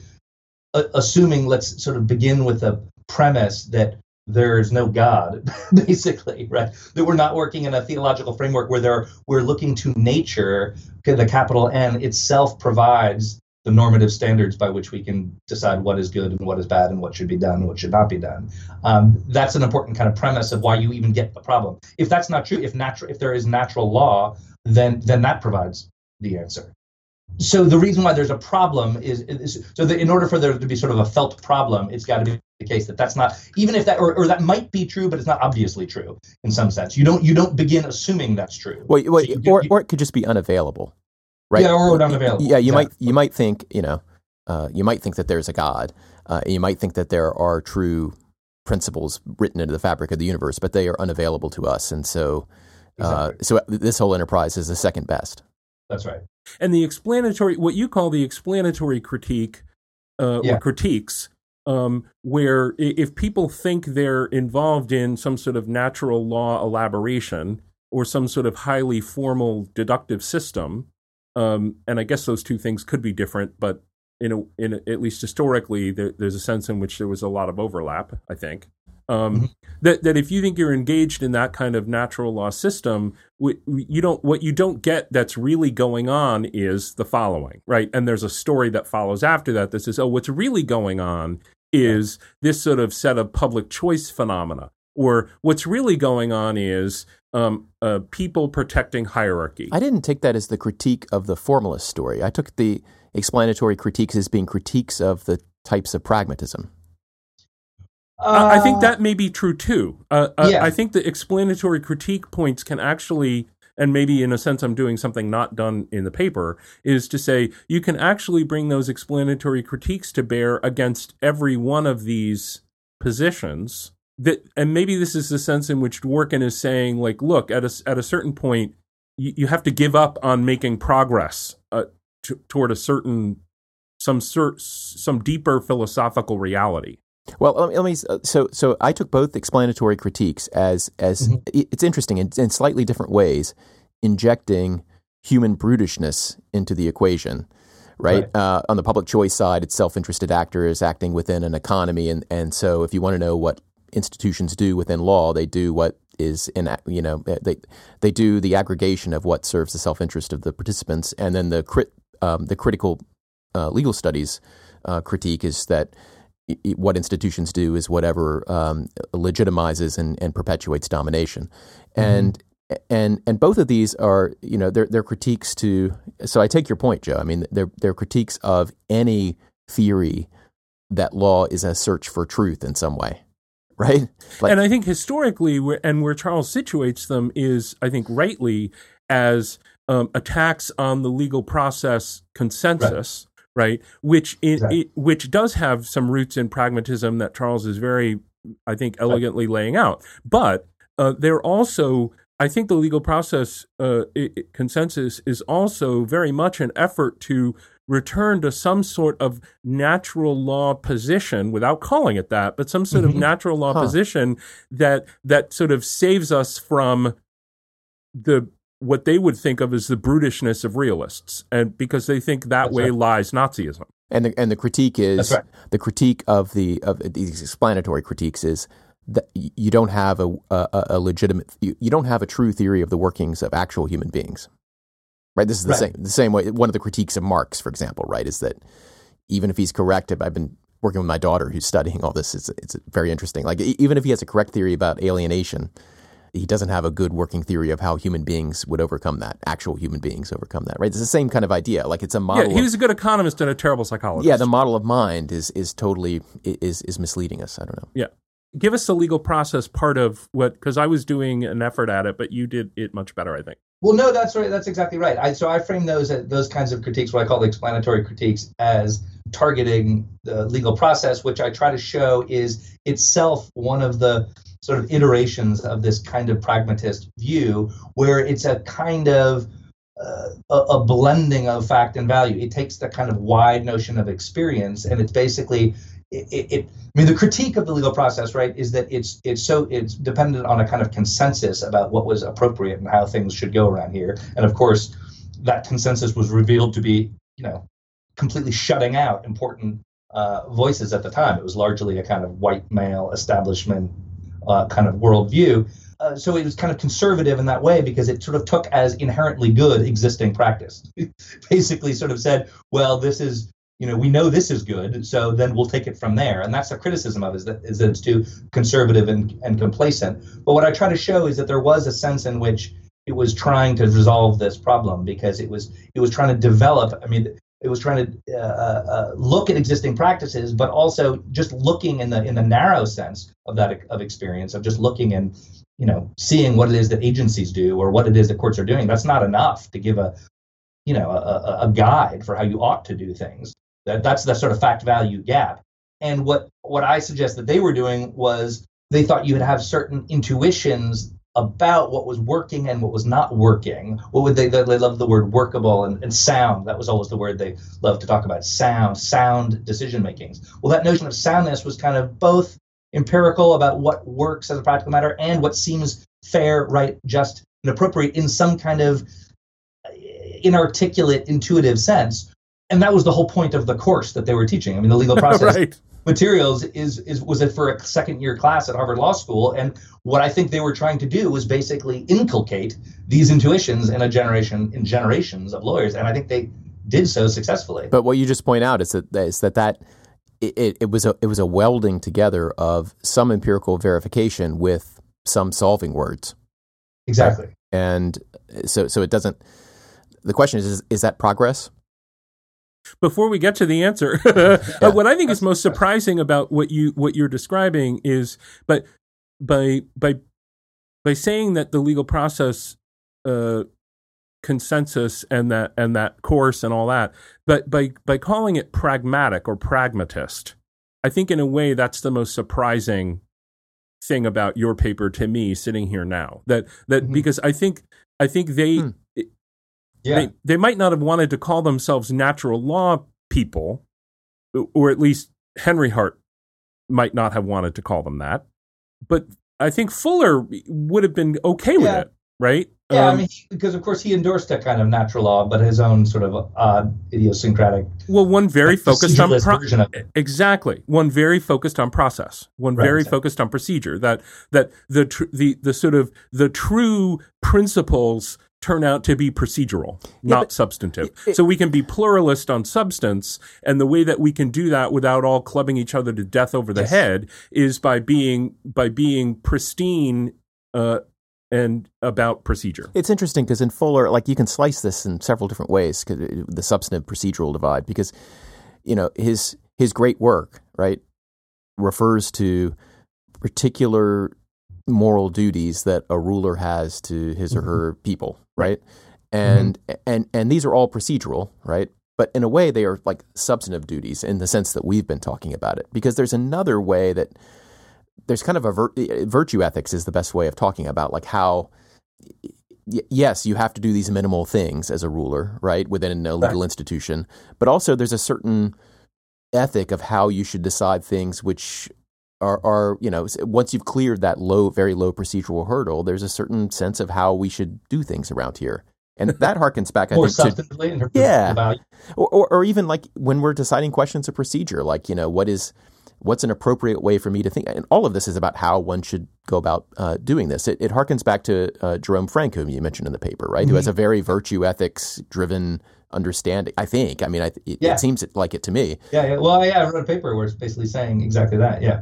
uh, assuming let's sort of begin with a premise that there's no god basically right? That we're not working in a theological framework where there we're looking to nature the capital n itself provides the normative standards by which we can decide what is good and what is bad and what should be done and what should not be done. Um, that's an important kind of premise of why you even get the problem. If that's not true, if natural, if there is natural law, then then that provides the answer. so the reason why there's a problem is, is so that in order for there to be sort of a felt problem, it's got to be the case that that's not even if that or, or that might be true, but it's not obviously true in some sense. You don't you don't begin assuming that's true. Well, well so or, or it could just be unavailable, right? Yeah, or unavailable. Yeah, you might you might think you know uh, you might think that there's a God. Uh, you might think that there are true principles written into the fabric of the universe, but they are unavailable to us, and so uh, exactly. so this whole enterprise is the second best. That's right. And the explanatory, what you call the explanatory critique uh, yeah. or critiques, um, where if people think they're involved in some sort of natural law elaboration or some sort of highly formal deductive system, um, and I guess those two things could be different, but in a, in a, at least historically, there, there's a sense in which there was a lot of overlap. I think. Um, mm-hmm. That that if you think you're engaged in that kind of natural law system, you don't what you don't get that's really going on is the following, right? And there's a story that follows after that that says, oh, what's really going on is this sort of set of public choice phenomena, or what's really going on is um, uh, people protecting hierarchy. I didn't take that as the critique of the formalist story. I took the explanatory critiques as being critiques of the types of pragmatism. Uh, I think that may be true too. Uh, uh, yeah. I think the explanatory critique points can actually, and maybe in a sense I'm doing something not done in the paper, is to say you can actually bring those explanatory critiques to bear against every one of these positions. That, and maybe this is the sense in which Dworkin is saying, like, look, at a, at a certain point, you, you have to give up on making progress uh, t- toward a certain some cert, some deeper philosophical reality. Well, let me, let me, uh, so so I took both explanatory critiques as as mm-hmm. it's interesting in, in, slightly different ways, injecting human brutishness into the equation. Right, right. Uh, on the public choice side, it's self-interested actors acting within an economy, and and so if you want to know what institutions do within law, they do what is in you know they they do the aggregation of what serves the self-interest of the participants, and then the crit um, the critical uh, legal studies uh, critique is that what institutions do is whatever um, legitimizes and, and, perpetuates domination, mm-hmm. and and and both of these are you know they're they're critiques to. So I take your point, Joe. I mean they're they're critiques of any theory that law is a search for truth in some way, right? Like, and I think historically, and where Charles situates them is, I think, rightly as um, attacks on the legal process consensus. Right right? Which in, exactly. it, which does have some roots in pragmatism that Charles is very, I think, elegantly right. laying out. But uh, they're also, I think, the legal process uh, it, consensus is also very much an effort to return to some sort of natural law position without calling it that, but some sort mm-hmm. of natural law huh. position that that sort of saves us from the what they would think of as the brutishness of realists, and because they think that That's way right. lies Nazism. And the and the critique is right. the critique of the of these explanatory critiques is that you don't have a a, a legitimate you, you, don't have a true theory of the workings of actual human beings, right? This is the right. same the same way. One of the critiques of Marx, for example, right, is that even if he's correct, I've been working with my daughter who's studying all this. It's it's very interesting. Like even if he has a correct theory about alienation he doesn't have a good working theory of how human beings would overcome that. Actual human beings overcome that, right? It's the same kind of idea. Like it's a model. Yeah, he was of, a good economist and a terrible psychologist. Yeah, the model of mind is is totally is is misleading us. I don't know. Yeah, give us the legal process part of what because I was doing an effort at it, but you did it much better, I think. Well, no, that's right. That's exactly right. I, so I frame those those kinds of critiques, what I call the explanatory critiques, as targeting the legal process, which I try to show is itself one of the sort of iterations of this kind of pragmatist view, where it's a kind of uh, a, a, blending of fact and value. It takes the kind of wide notion of experience, and it's basically it, it, I mean, the critique of the legal process, right, is that it's it's so it's dependent on a kind of consensus about what was appropriate and how things should go around here. And of course, that consensus was revealed to be, you know, completely shutting out important uh, voices at the time. It was largely a kind of white male establishment uh, kind of worldview. Uh, so it was kind of conservative in that way because it sort of took as inherently good existing practice. Basically, sort of said, well, this is you know we know this is good, so then we'll take it from there. And that's a criticism of it, is that is that it's too conservative and, and complacent. But what I try to show is that there was a sense in which it was trying to resolve this problem because it was it was trying to develop. I mean, it was trying to uh, uh, look at existing practices, but also just looking in the in the narrow sense of that of experience of just looking and you know seeing what it is that agencies do or what it is that courts are doing. That's not enough to give a you know a, a guide for how you ought to do things. That that's the sort of fact value gap. And what what I suggest that they were doing was they thought you would have certain intuitions about what was working and what was not working. What would they? They love the word workable and, and sound. That was always the word they loved to talk about. Sound, sound decision makings. Well, that notion of soundness was kind of both empirical about what works as a practical matter and what seems fair, right, just, and appropriate in some kind of uh, inarticulate, intuitive sense. And that was the whole point of the course that they were teaching. I mean, the legal process right materials is is was it for a second year class at Harvard Law School and what I think they were trying to do was basically inculcate these intuitions in a generation in generations of lawyers and I think they did so successfully. But what you just point out is that is that that it, it was a it was a welding together of some empirical verification with some solving words. Exactly. And so so it doesn't the question is is, is that progress? Before we get to the answer, yeah, what I think is most surprising about what you what you're describing is, but by by by saying that the legal process uh, consensus and that and that course and all that, but by by calling it pragmatic or pragmatist, I think in a way that's the most surprising thing about your paper to me sitting here now. That that mm-hmm. because I think I think they hmm. Yeah. They, they might not have wanted to call themselves natural law people, or at least Henry Hart might not have wanted to call them that. But I think Fuller would have been okay with yeah. it, right? Yeah, um, I mean, because of course he endorsed that kind of natural law, but his own sort of odd, idiosyncratic. Well, one very focused on pro- exactly. One very focused on process. One right, very exactly. focused on procedure. That that the tr- the the sort of the true principles turn out to be procedural, yeah, not substantive. It, so we can be pluralist on substance, and the way that we can do that without all clubbing each other to death over the yes. head is by being by being pristine uh, and about procedure. It's interesting because in Fuller, like you can slice this in several different ways, the substantive procedural divide, because you know his his great work, right, refers to particular moral duties that a ruler has to his or mm-hmm. her people, right? And mm-hmm. and and these are all procedural, right? But in a way, they are like substantive duties in the sense that we've been talking about it. Because there's another way that there's kind of a vir- virtue ethics is the best way of talking about like how yes, you have to do these minimal things as a ruler, right, within a legal right. institution. But also, there's a certain ethic of how you should decide things which are, are you know once you've cleared that low very low procedural hurdle there's a certain sense of how we should do things around here and that harkens back I More think to, yeah or, or, or even like when we're deciding questions of procedure like you know what is what's an appropriate way for me to think and all of this is about how one should go about uh, doing this it, it harkens back to uh, Jerome Frank whom you mentioned in the paper right mm-hmm. who has a very virtue ethics driven understanding. I think. I mean, I, it, yeah. it, seems like it to me. Yeah, yeah. Well, yeah, I wrote a paper where it's basically saying exactly that. Yeah.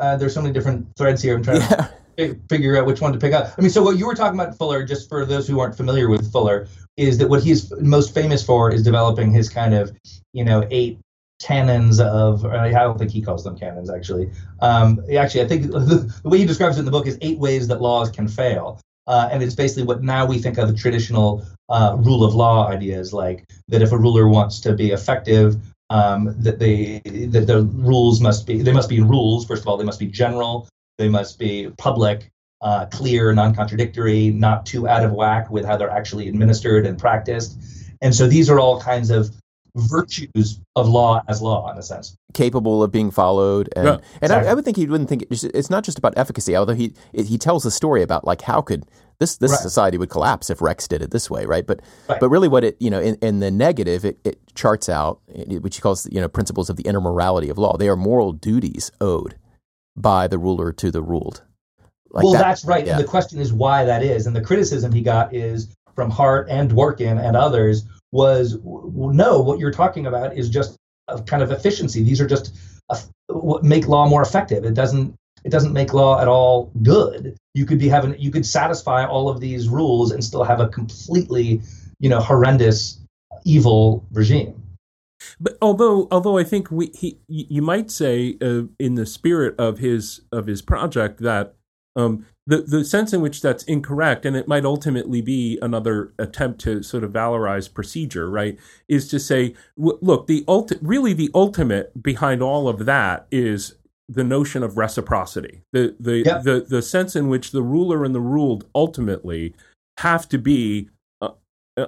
Uh, there's so many different threads here. I'm trying yeah. to figure out which one to pick up. I mean, so what you were talking about Fuller, just for those who aren't familiar with Fuller, is that what he's most famous for is developing his kind of, you know, eight canons of I don't think he calls them canons actually. Um, actually, I think the, the way he describes it in the book is eight ways that laws can fail. Uh, and it's basically what now we think of the traditional uh, rule of law ideas, like that if a ruler wants to be effective, um, that they that the rules must be they must be rules. First of all, they must be general. They must be public, uh, clear, non-contradictory, not too out of whack with how they're actually administered and practiced. And so these are all kinds of virtues of law as law in a sense capable of being followed and yeah, and I, I, would think he wouldn't think it's not just about efficacy although he he tells the story about like how could this this right. society would collapse if Rex did it this way, right? But right. but really, what it you know in, in the negative, it, it charts out eh, which he calls you know principles of the inner morality of law. They are moral duties owed by the ruler to the ruled. Like well, that, that's right. Yeah. And the question is why that is, and the criticism he got is from Hart and Dworkin and others was well, no, what you're talking about is just a kind of efficiency. These are just make law more effective. It doesn't it doesn't make law at all good. You could be having you could satisfy all of these rules and still have a completely, you know, horrendous, evil regime. But although although I think we he you might say uh, in the spirit of his of his project that um, the the sense in which that's incorrect, and it might ultimately be another attempt to sort of valorize procedure, right? Is to say, w- look, the ulti- really the ultimate behind all of that is the notion of reciprocity, the the Yep. the the sense in which the ruler and the ruled ultimately have to be uh,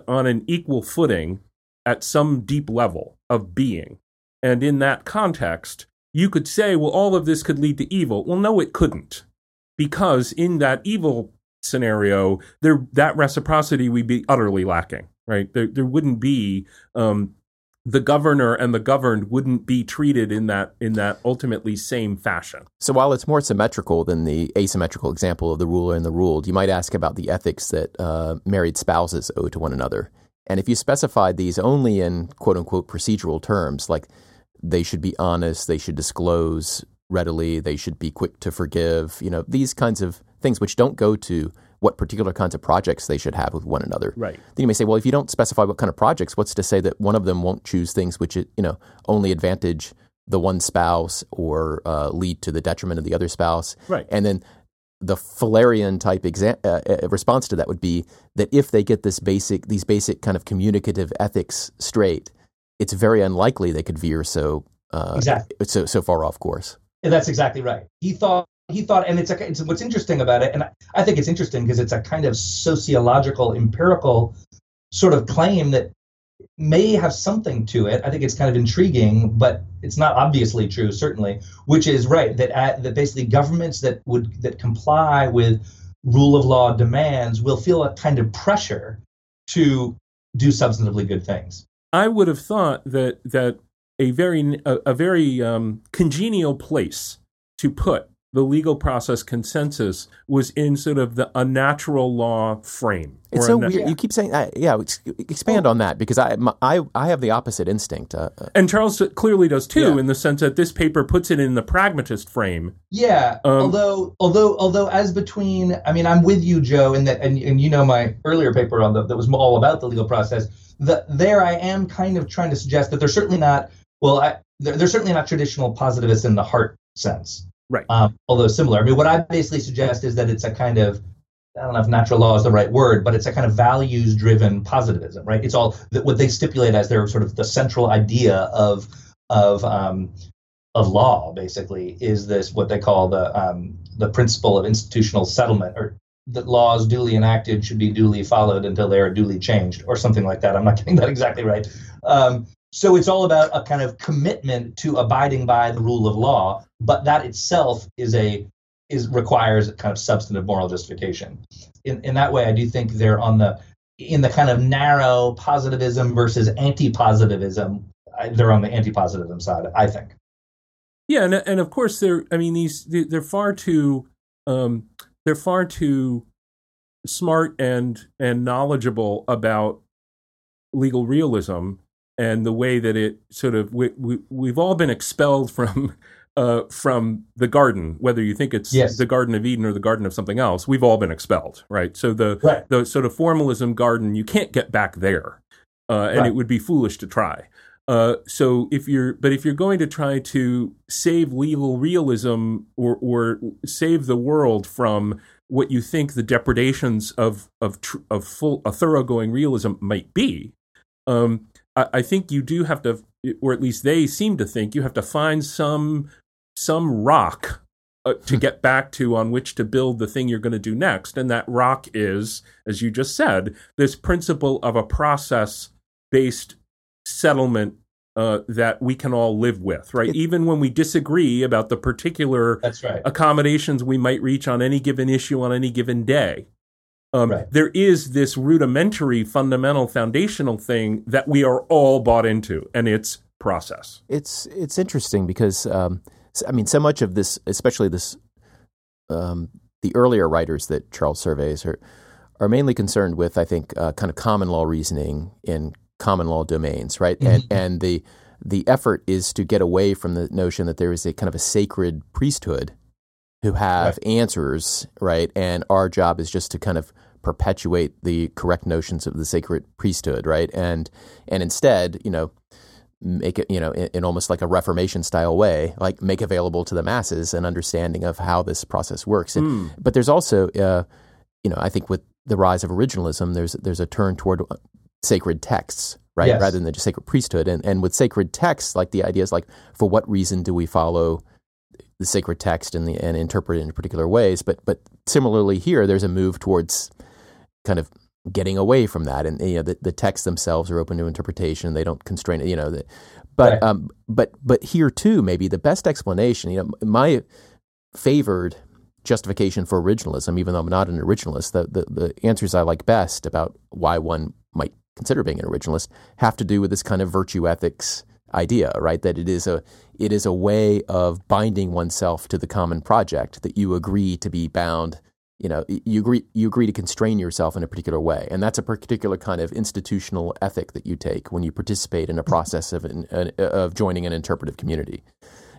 on an equal footing at some deep level of being, and in that context, you could say, well, all of this could lead to evil. Well, no, it couldn't because in that evil scenario, there that reciprocity would be utterly lacking, right? There there wouldn't be um, the governor and the governed wouldn't be treated in that in that ultimately same fashion. So while it's more symmetrical than the asymmetrical example of the ruler and the ruled, you might ask about the ethics that uh, married spouses owe to one another. And if you specified these only in quote unquote procedural terms, like they should be honest, they should disclose readily, they should be quick to forgive, you know, these kinds of things which don't go to what particular kinds of projects they should have with one another. Right. Then you may say, well, if you don't specify what kind of projects, what's to say that one of them won't choose things which, you know, only advantage the one spouse or uh, lead to the detriment of the other spouse? Right. And then the Fullerian type exa- uh, uh, response to that would be that if they get this basic, these basic kind of communicative ethics straight, it's very unlikely they could veer so uh, Exactly. so so far off course. And that's exactly right. He thought he thought, and it's a, it's what's interesting about it, and I, think it's interesting because it's a kind of sociological, empirical sort of claim that may have something to it. I think it's kind of intriguing, but it's not obviously true, certainly. Which is right that uh, that basically governments that would that comply with rule of law demands will feel a kind of pressure to do substantively good things. I would have thought that that a very a, a very um, congenial place to put the legal process consensus was in sort of the unnatural law frame. It's so a na- weird. You keep saying that. Yeah, expand on that because I my, I I have the opposite instinct. Uh, uh, And Charles clearly does too, Yeah. in the sense that this paper puts it in the pragmatist frame. Yeah, Um, although although although as between, I mean, I'm with you, Joe, in that, and and you know my earlier paper on the that was all about the legal process. That there, I am kind of trying to suggest that they're certainly not. Well, I, they're, they're certainly not traditional positivists in the Hart sense. Right. Um, although similar. I mean, what I basically suggest is that it's a kind of I don't know if natural law is the right word, but it's a kind of values-driven positivism, right? It's all that what they stipulate as their sort of the central idea of of um, of law basically is this what they call the um, the principle of institutional settlement or that laws duly enacted should be duly followed until they are duly changed or something like that i'm not getting that exactly right um, so it's all about a kind of commitment to abiding by the rule of law but that itself is a is requires a kind of substantive moral justification in, in that way i do think they're on the in the kind of narrow positivism versus anti-positivism they're on the anti-positivism side i think Yeah, and and of course they're. I mean, these they- they're far too. Um, they're far too smart and and knowledgeable about legal realism and the way that it sort of we, we we've all been expelled from uh, from the garden, whether you think it's Yes. the Garden of Eden or the Garden of something else. We've all been expelled, right? So the Right. the sort of formalism garden, you can't get back there, uh, and Right. it would be foolish to try. Uh, so if you're, but if you're going to try to save legal realism or or save the world from what you think the depredations of of tr- of full a thoroughgoing realism might be, um, I, I think you do have to, or at least they seem to think you have to find some some rock uh, to get back to on which to build the thing you're going to do next, and that rock is, as you just said, this principle of a process based settlement uh, that we can all live with, right? Even when we disagree about the particular right accommodations we might reach on any given issue on any given day. Um, Right. There is this rudimentary, fundamental, foundational thing that we are all bought into, and it's process. it's it's interesting because um, I mean, so much of this, especially this, um, the earlier writers that Charles surveys are are mainly concerned with, I think, uh, kind of common law reasoning in common law domains, right? And and the the effort is to get away from the notion that there is a kind of a sacred priesthood who have right. answers, right? And our job is just to kind of perpetuate the correct notions of the sacred priesthood, right? And and instead, you know, make it, you know, in, in, almost like a Reformation style way, like make available to the masses an understanding of how this process works. And, mm. But there's also, uh, you know, I think with the rise of originalism, there's there's a turn toward uh, sacred texts, right, yes. rather than just sacred priesthood. And and with sacred texts, like the idea is like, for what reason do we follow the sacred text and the and interpret it in particular ways? But but similarly here, there's a move towards kind of getting away from that. And you know, the, the texts themselves are open to interpretation; they don't constrain it. You know, the, but right. um, but but here too, maybe the best explanation. You know, my favored justification for originalism, even though I'm not an originalist, the, the, the answers I like best about why one might consider being an originalist have to do with this kind of virtue ethics idea, right? That it is a it is a way of binding oneself to the common project that you agree to be bound you know you agree you agree to constrain yourself in a particular way and that's a particular kind of institutional ethic that you take when you participate in a process of an, of joining an interpretive community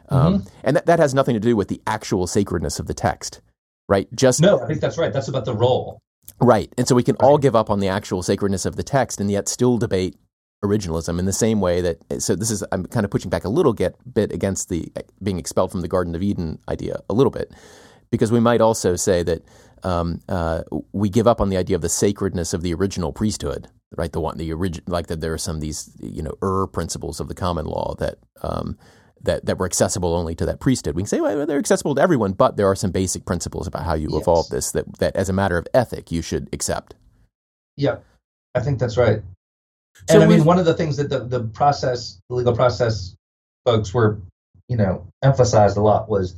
um, mm-hmm. and that, that has nothing to do with the actual sacredness of the text right just no i think that's right that's about the role right and so we can right. all give up on the actual sacredness of the text and yet still debate originalism in the same way that so this is i'm kind of pushing back a little get, bit against the being expelled from the garden of eden idea a little bit because we might also say that um, uh, we give up on the idea of the sacredness of the original priesthood, right? The one, the origin, like that there are some of these, you know, er principles of the common law that um, that that were accessible only to that priesthood. We can say well, they're accessible to everyone, but there are some basic principles about how you yes. evolve this that that as a matter of ethic you should accept. Yeah, I think that's right. So and I mean, one of the things that the the process, the legal process folks were, you know, emphasized a lot was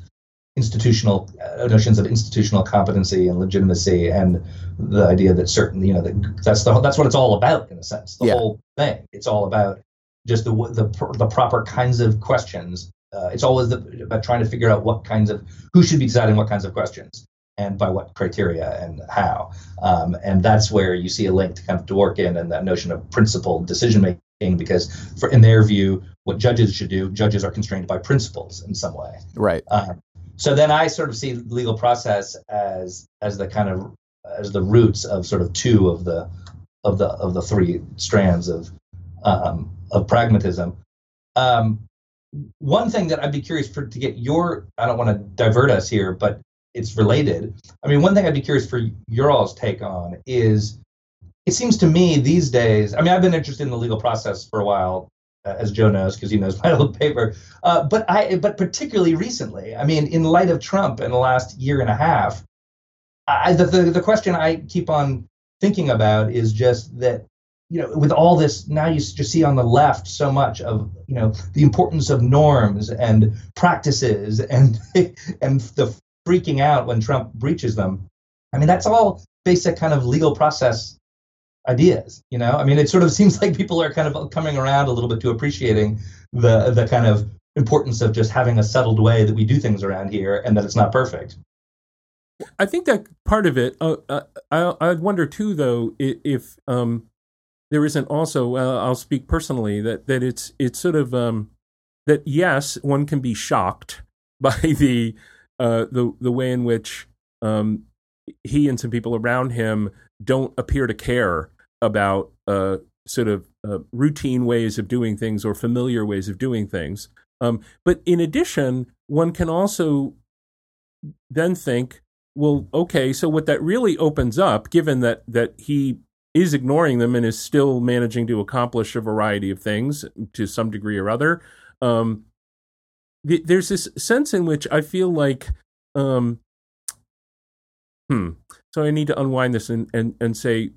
institutional uh, notions of institutional competency and legitimacy and the idea that certain you know that that's the that's what it's all about in a sense the yeah. whole thing. It's all about just the the, the proper kinds of questions. Uh, it's always the, about trying to figure out what kinds of who should be deciding what kinds of questions and by what criteria and how. Um, and that's where you see a link to kind of Dworkin and that notion of principled decision making because for in their view what judges should do judges are constrained by principles in some way. Right. Um, so then I sort of see legal process as as the kind of as the roots of sort of two of the of the of the three strands of um, of pragmatism. Um, one thing that I'd be curious for to get your I don't want to divert us here, but it's related. I mean, one thing I'd be curious for your all's take on is it seems to me these days. I mean, I've been interested in the legal process for a while, uh, as Joe knows because he knows my old paper. Uh, but I, but particularly recently, I mean, in light of Trump in the last year and a half, I, the, the the question I keep on thinking about is just that you know with all this now you just see on the left so much of you know the importance of norms and practices and and the freaking out when Trump breaches them. I mean, that's all basic kind of legal process ideas you know i mean it sort of seems like people are kind of coming around a little bit to appreciating the the kind of importance of just having a settled way that we do things around here and that it's not perfect i think that part of it uh, uh, I, I wonder too though if um, there isn't also uh, i'll speak personally that that it's it's sort of um, that yes one can be shocked by the uh, the the way in which um, he and some people around him don't appear to care about uh, sort of uh, routine ways of doing things or familiar ways of doing things. Um, but in addition, one can also then think, well, okay, so what that really opens up, given that that he is ignoring them and is still managing to accomplish a variety of things to some degree or other, um, th- there's this sense in which I feel like, um, hmm. So I need to unwind this and and and say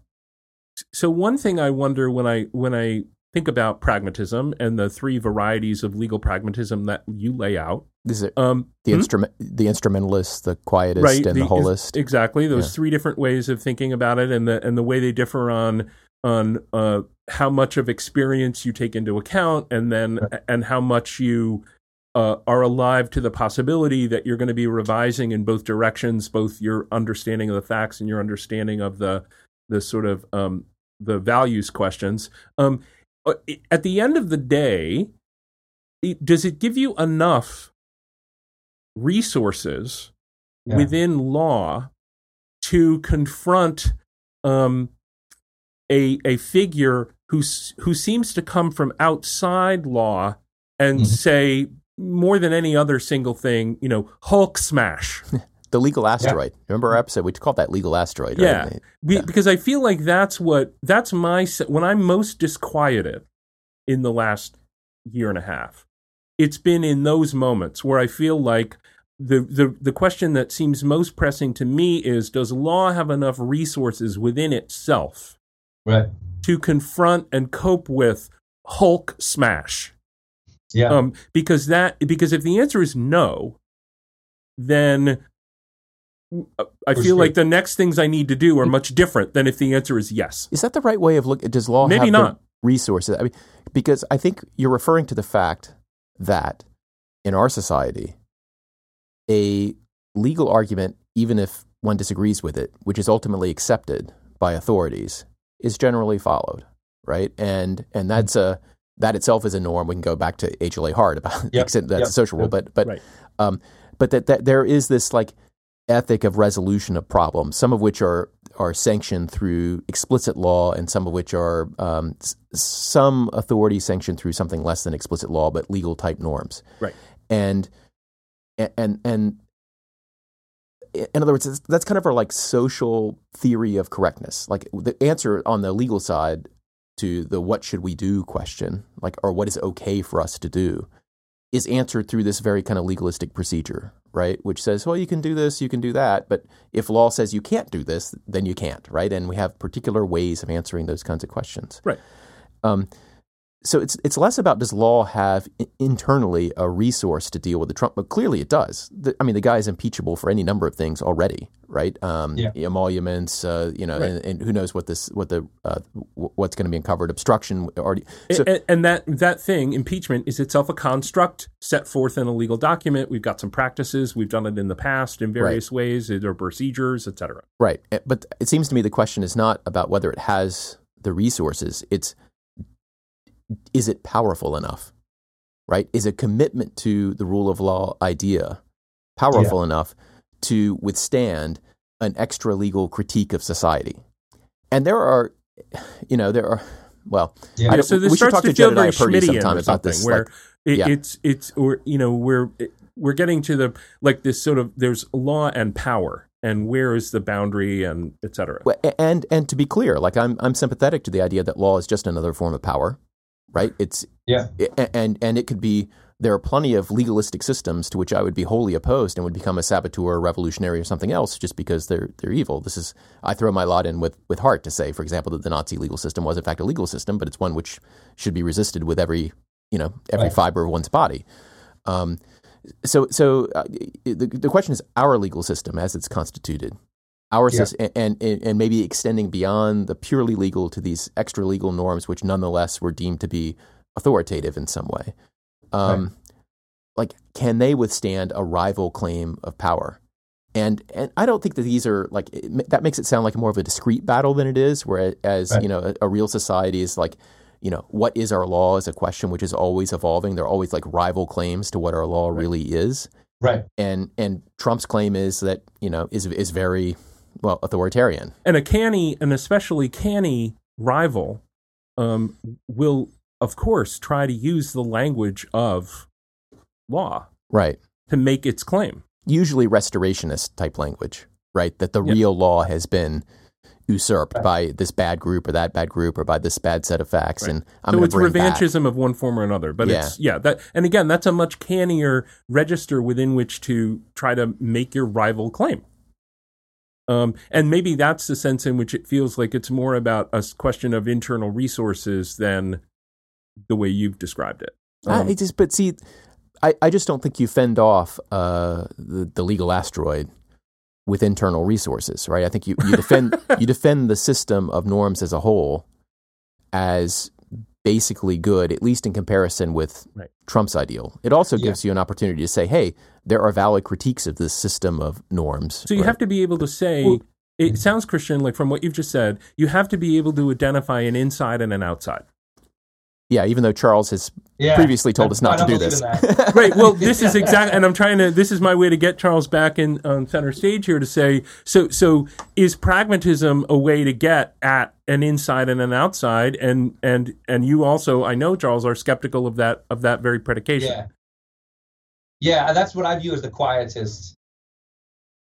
so one thing I wonder when I when I think about pragmatism and the three varieties of legal pragmatism that you lay out. Is it um, the hmm? instrument, the instrumentalist, the quietist, right, and the, the holist? Exactly, those yeah. three different ways of thinking about it, and the and the way they differ on on uh, how much of experience you take into account, and then right. and how much you uh, are alive to the possibility that you're going to be revising in both directions, both your understanding of the facts and your understanding of the the sort of um, the values questions. Um, uh, at the end of the day, does it give you enough resources Yeah. within law to confront um, a a figure who who seems to come from outside law and Mhm. say more than any other single thing, you know, Hulk smash. The legal asteroid. Remember our episode? We called that legal asteroid. Yeah. We, Yeah. Because I feel like that's what that's my when I'm most disquieted in the last year and a half. It's been in those moments where I feel like the the the question that seems most pressing to me is does law have enough resources within itself Right. to confront and cope with Hulk smash? Yeah. Um, because that because if the answer is no, then uh, I feel sure. like the next things I need to do are much different than if the answer is yes. Is that the right way of look? Does law Maybe have not. the resources? I mean, because I think you're referring to the fact that in our society, a legal argument, even if one disagrees with it, which is ultimately accepted by authorities, is generally followed, right? And and that's a that itself is a norm. We can go back to H.L.A. Hart about the Yep, extent that's yep, a social rule, but but Right. um, but that, that there is this like ethic of resolution of problems, some of which are are sanctioned through explicit law, and some of which are um, s- some authority sanctioned through something less than explicit law, but legal type norms. Right. And and and in other words, that's kind of our like social theory of correctness. Like the answer on the legal side to the what should we do question, like or what is okay for us to do, is answered through this very kind of legalistic procedure, right? Which says, well, you can do this, you can do that, but if law says you can't do this, then you can't, right? And we have particular ways of answering those kinds of questions. Right. Um, so it's it's less about does law have internally a resource to deal with the Trump, but clearly it does. The, I mean, the guy is impeachable for any number of things already, right? Um, Yeah. Emoluments, uh, you know, Right. and, and who knows what this what the uh, what's going to be uncovered, obstruction already. So, and, and that that thing, impeachment, is itself a construct set forth in a legal document. We've got some practices. We've done it in the past in various ways. There are procedures, etc. Right. Eh, But it seems to me the question is not about whether it has the resources. It's is it powerful enough? Right? Is a commitment to the rule of law idea powerful enough to withstand an extra legal critique of society? And there are, you know, there are, well, Yeah. I Yeah, don't- so this we should starts talk to to feel Jedediah very Purdy Schmittian sometime or about something, this. where like, it, yeah. it's it's or you know we're we're getting to the like this sort of there's law and power, and where is the boundary, and etc. Well, a- and and to be clear, like I'm I'm sympathetic to the idea that law is just another form of power, right? It's Yeah. and and it could be there are plenty of legalistic systems to which I would be wholly opposed and would become a saboteur, or revolutionary, or something else just because they're they're evil. This is I throw my lot in with with Hart to say, for example, that the Nazi legal system was in fact a legal system, but it's one which should be resisted with every you know every Right. fiber of one's body. Um, so so uh, the the question is our legal system as it's constituted our Yeah. sys- and, and and maybe extending beyond the purely legal to these extra legal norms, which nonetheless were deemed to be authoritative in some way. Um, Like, can they withstand a rival claim of power? And and I don't think that these are like it, that makes it sound like more of a discrete battle than it is. Whereas Right. you know a, a real society is like you know what is our law is a question which is always evolving. There are always like rival claims to what our law really is Right. and and Trump's claim is that you know is is very well authoritarian. and a canny, an especially canny rival, um, will of course try to use the language of law Right. to make its claim. Usually restorationist type language, right? That the Yeah. real law has been usurped Right. by this bad group or that bad group or by this bad set of facts, Right. and I'm so it's to bring back. revanchism of one form or another. But Yeah. it's yeah that and again that's a much cannier register within which to try to make your rival claim. Um, and maybe that's the sense in which it feels like it's more about a question of internal resources than the way you've described it. Um, I just, but see, I, I just don't think you fend off uh, the, the legal asteroid with internal resources, right? I think you, you defend you defend the system of norms as a whole as basically good, at least in comparison with Right. Trump's ideal. It also Yeah. gives you an opportunity to say, hey, there are valid critiques of this system of norms. So you have to be able to say. Well- it mm-hmm. sounds Christian, like from what you've just said. You have to be able to identify an inside and an outside. Yeah, even though Charles has Yeah. previously told I- us not I to don't do believe this. Right. Well, this is exactly, and I'm trying to. This is my way to get Charles back in on center stage here to say. So, so is pragmatism a way to get at an inside and an outside? And and and you also, I know, Charles, are skeptical of that of that very predication. Yeah. Yeah, that's what I view as the quietist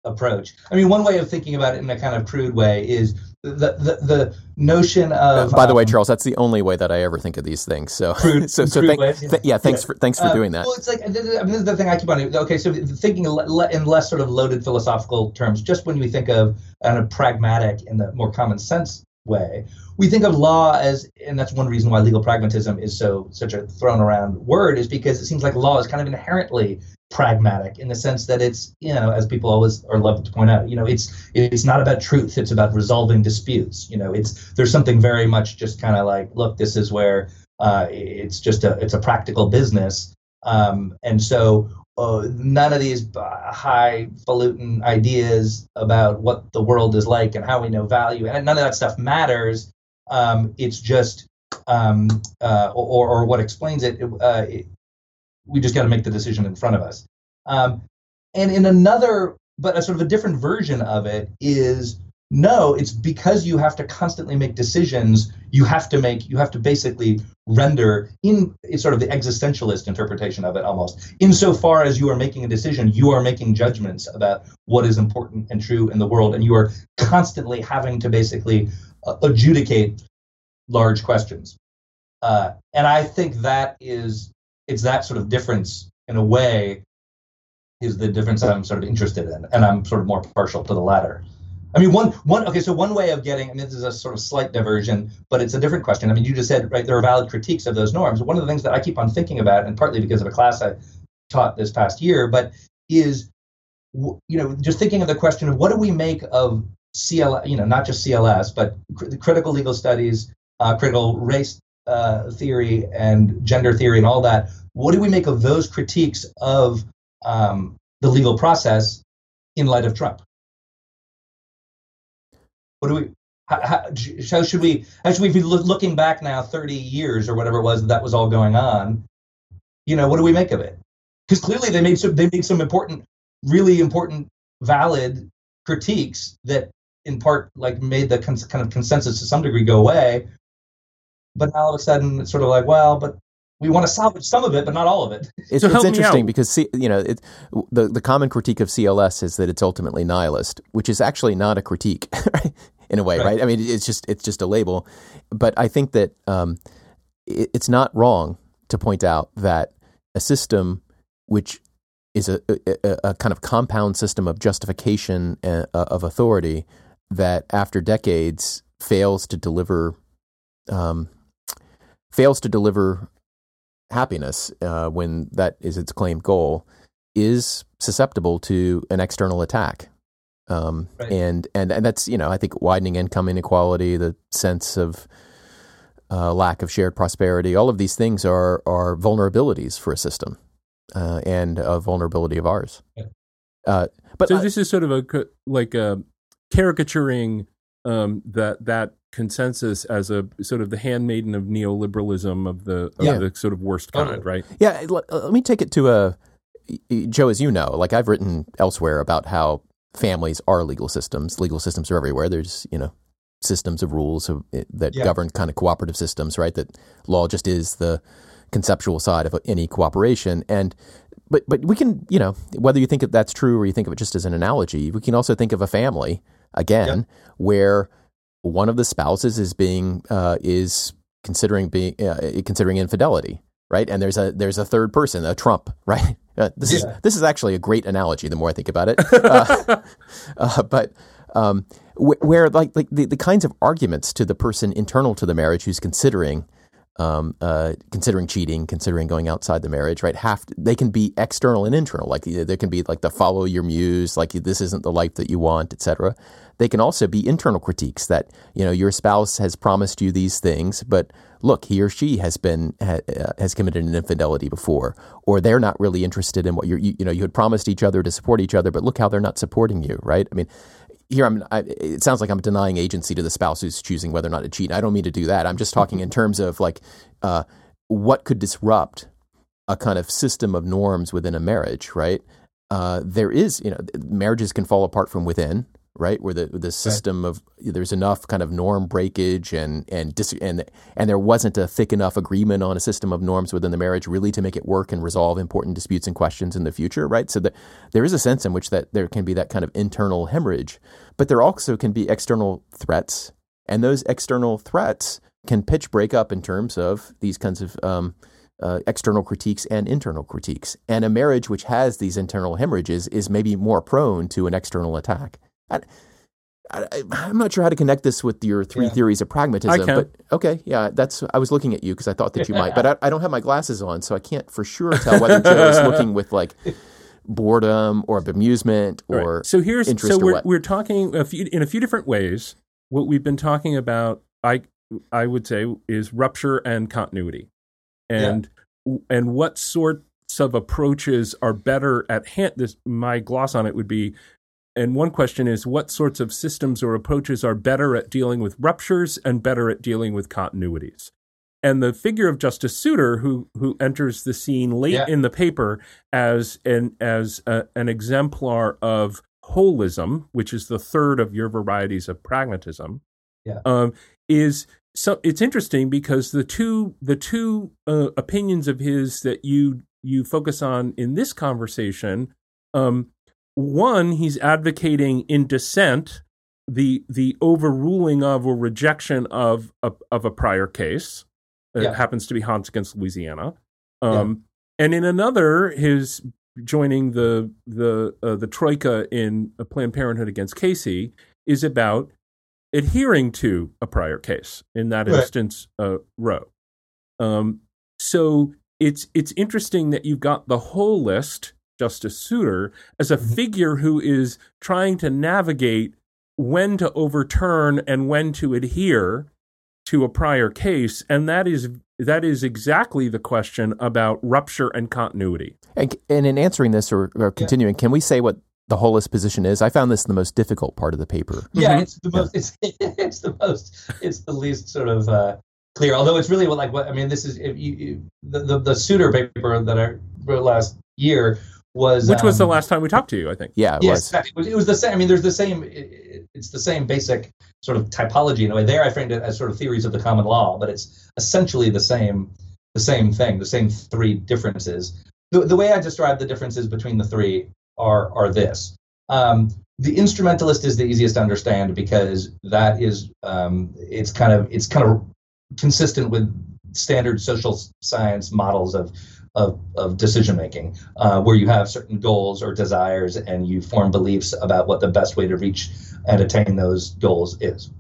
approach. I mean, one way of thinking about it in a kind of crude way is the the, the notion Uh, of. by the way, um, Charles, that's the only way that I ever think of these things. So, Crude- so, so crude thank, ways, yeah. th- yeah, thanks Yeah. for thanks for Uh, doing that. Well, it's like I mean, this is the thing I keep on. Okay, so thinking in less sort of loaded philosophical terms, just when we think of kind of pragmatic in the more common sense way, we think of law as, and that's one reason why legal pragmatism is so such a thrown around word, is because it seems like law is kind of inherently pragmatic in the sense that it's you know as people always are love to point out you know it's it's not about truth it's about resolving disputes. You know it's there's something very much just kind of like look this is where uh, it's just a it's a practical business. Um, and so uh, none of these highfalutin ideas about what the world is like and how we know value and none of that stuff matters um, it's just um, uh, or, or what explains it, uh, it we just got to make the decision in front of us. Um, and in another, but a sort of a different version of it is no, it's because you have to constantly make decisions. You have to make, you have to basically render in it's sort of the existentialist interpretation of it almost. Insofar as you are making a decision, you are making judgments about what is important and true in the world, and you are constantly having to basically uh, adjudicate large questions. Uh, and I think that is it's that sort of difference in a way is the difference that I'm sort of interested in, and I'm sort of more partial to the latter. I mean, one one okay, so one way of getting, I mean, this is a sort of slight diversion, but it's a different question. I mean, you just said right there are valid critiques of those norms. One of the things that I keep on thinking about, and partly because of a class I taught this past year, but is you know just thinking of the question of what do we make of CL, you know, not just CLS, but cr- critical legal studies, uh, critical race uh, theory and gender theory and all that. What do we make of those critiques of um, the legal process in light of Trump? What do we? How, how, how should we? How should we be looking back now, thirty years or whatever it was that, that was all going on? You know, what do we make of it? Because clearly they made some they made some important, really important, valid critiques that in part like made the cons- kind of consensus to some degree go away but now all of a sudden it's sort of like, well, but we want to salvage some of it, but not all of it. It's, So it's interesting because C, you know it, the the common critique of CLS is that it's ultimately nihilist, which is actually not a critique right? In a way, Right. right. I mean, it's just it's just a label. But I think that um, it, it's not wrong to point out that a system which is a, a, a kind of compound system of justification uh, of authority that after decades fails to deliver um, fails to deliver happiness uh, when that is its claimed goal is susceptible to an external attack. Um, Right. and, and and that's you know I think widening income inequality, the sense of uh, lack of shared prosperity, all of these things are are vulnerabilities for a system, uh, and a vulnerability of ours. Yeah. Uh, but so I- this is sort of a like a caricaturing um, that that consensus as a sort of the handmaiden of neoliberalism of the of Yeah. the sort of worst kind, Totally. right? Yeah, let, let me take it to a Joe, as you know, like I've written elsewhere about how families are legal systems. Legal systems are everywhere. There's you know systems of rules of, that Yeah. govern kind of cooperative systems, right? That law just is the conceptual side of any cooperation, and but but we can you know whether you think that that's true or you think of it just as an analogy, we can also think of a family again where one of the spouses is being uh, is considering being uh, considering infidelity, right? And there's a there's a third person, a Trump, right? Uh, this is this is actually a great analogy. The more I think about it, uh, uh, but um, wh- where like like the, the kinds of arguments to the person internal to the marriage who's considering um, uh, considering cheating, considering going outside the marriage, right? Have to, they can be external and internal. Like there can be like the follow your muse, like this isn't the life that you want, etc. They can also be internal critiques that you know your spouse has promised you these things, but look, he or she has been ha, uh, has committed an infidelity before, or they're not really interested in what you're, you, you know you had promised each other to support each other, but look how they're not supporting you, right? I mean, here I'm. I, it sounds like I'm denying agency to the spouse who's choosing whether or not to cheat. I don't mean to do that. I'm just talking in terms of like uh, what could disrupt a kind of system of norms within a marriage, right? Uh, there is, you know, marriages can fall apart from within, right? Where the the system right. of there's enough kind of norm breakage and and dis, and and there wasn't a thick enough agreement on a system of norms within the marriage really to make it work and resolve important disputes and questions in the future, right? So that there is a sense in which that there can be that kind of internal hemorrhage, but there also can be external threats, and those external threats can pitch break up in terms of these kinds of um, uh, external critiques and internal critiques. And a marriage which has these internal hemorrhages is maybe more prone to an external attack. I, am not sure how to connect this with your three yeah. theories of pragmatism, but okay, yeah, that's. I was looking at you because I thought that you might, but I, I, don't have my glasses on, so I can't for sure tell whether Joe is looking with like boredom or bemusement or right. so here's so we're we're talking a few in a few different ways. What we've been talking about, I I would say, is rupture and continuity, and yeah. and what sorts of approaches are better at hand. This my gloss on it would be and one question is what sorts of systems or approaches are better at dealing with ruptures and better at dealing with continuities and the figure of justice souter who who enters the scene late yeah. in the paper as an as a, an exemplar of holism which is the third of your varieties of pragmatism yeah. um, is so it's interesting because the two the two uh, opinions of his that you you focus on in this conversation um, one, he's advocating in dissent the the overruling of or rejection of a, of a prior case. It yeah. happens to be Hans against Louisiana. Um, yeah. And in another, his joining the the uh, the troika in Planned Parenthood against Casey is about adhering to a prior case. In that right. instance, uh, Roe. Um, so it's it's interesting that you've got the whole list Justice Souter as a mm-hmm. figure who is trying to navigate when to overturn and when to adhere to a prior case, and that is that is exactly the question about rupture and continuity. And, and in answering this or, or continuing, yeah. can we say what the holist position is? I found this the most difficult part of the paper. Yeah, mm-hmm. it's the most. It's, it's the most. It's the least sort of uh, clear. Although it's really what like what I mean. This is you, you, the, the the Souter paper that I wrote last year was which was um, the last time we talked to you i think. Yeah it yes, was. It, was it was the same i mean there's the same it, it's the same basic sort of typology in a way. There i framed it as sort of theories of the common law but it's essentially the same the same thing the same three differences. The, the way i describe the differences between the three are are this. Um, the instrumentalist is the easiest to understand because that is um, it's kind of it's kind of consistent with standard social science models of of, of decision making, uh, where you have certain goals or desires and you form beliefs about what the best way to reach and attain those goals is.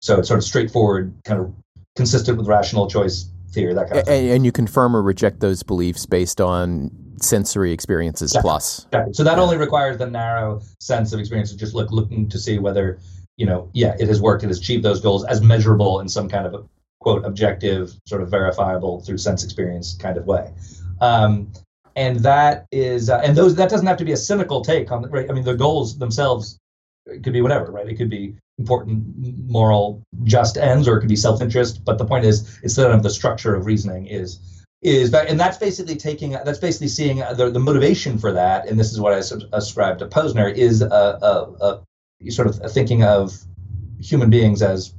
So it's sort of straightforward, kind of consistent with rational choice theory, that kind of thing. And, you confirm or reject those beliefs based on sensory experiences plus. So that yeah. only requires the narrow sense of experience of just look looking to see whether, you know, yeah, it has worked, it has achieved those goals as measurable in some kind of a quote objective, sort of verifiable through sense experience kind of way. Um, and that is, uh, and those that doesn't have to be a cynical take on, right? I mean, the goals themselves could be whatever, right? It could be important, moral, just ends, or it could be self-interest. But the point is, it's of the structure of reasoning is is that, and that's basically taking, that's basically seeing the, the motivation for that. And this is what I ascribe to Posner is a, a, a sort of thinking of human beings as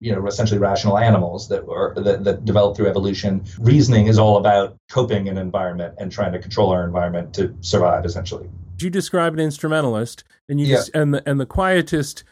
you know essentially rational animals that were that, that developed through evolution reasoning is all about coping in an environment and trying to control our environment to survive essentially you describe an instrumentalist and you yeah. just, and the and the quietist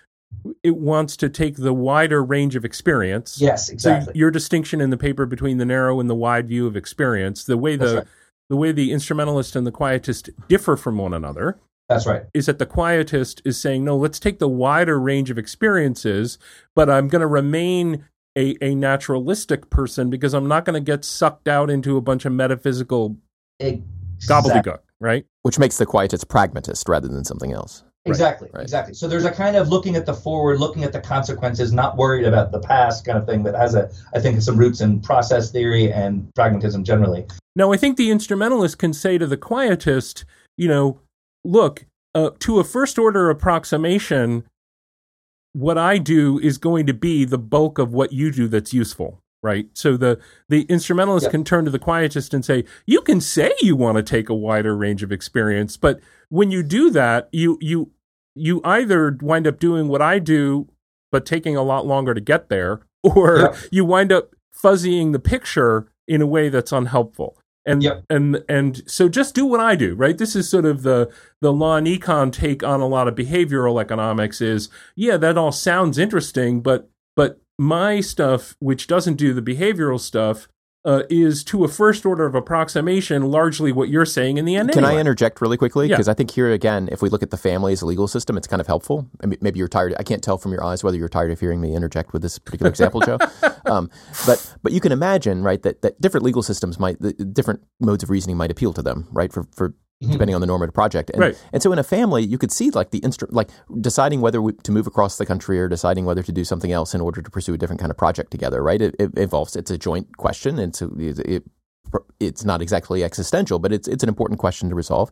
it wants to take the wider range of experience yes exactly so your distinction in the paper between the narrow and the wide view of experience the way the right. the way the instrumentalist and the quietist differ from one another that's right. Is that the quietist is saying, no, let's take the wider range of experiences, but I'm going to remain a, a naturalistic person because I'm not going to get sucked out into a bunch of metaphysical exactly. gobbledygook, right? Which makes the quietist pragmatist rather than something else. Exactly, right. exactly. So there's a kind of looking at the forward, looking at the consequences, not worried about the past kind of thing that has a, I think, some roots in process theory and pragmatism generally. Now, I think the instrumentalist can say to the quietist, you know, look, uh, to a first order approximation, what I do is going to be the bulk of what you do that's useful, right? So the the instrumentalist can turn to the quietist and say, "You can say you want to take a wider range of experience, but when you do that, you you you either wind up doing what I do, but taking a lot longer to get there, or you wind up fuzzying the picture in a way that's unhelpful." And Yep. and and so just do what I do, right? This is sort of the the law and econ take on a lot of behavioral economics is, yeah, that all sounds interesting, but but my stuff, which doesn't do the behavioral stuff, uh, is to a first order of approximation largely what you're saying in the end. Can I interject really quickly? Yeah. Because I think here again, if we look at the family as a legal system, it's kind of helpful. I mean, Maybe you're tired. I can't tell from your eyes whether you're tired of hearing me interject with this particular example, Joe. Um, but but you can imagine, right, that, that different legal systems might, different modes of reasoning might appeal to them, right, for for Hmm. depending on the normative project. And, Right. and so in a family, you could see like the instru- like deciding whether we, to move across the country or deciding whether to do something else in order to pursue a different kind of project together, right? It, it involves it's a joint question, and so it, it it's not exactly existential, but it's it's an important question to resolve.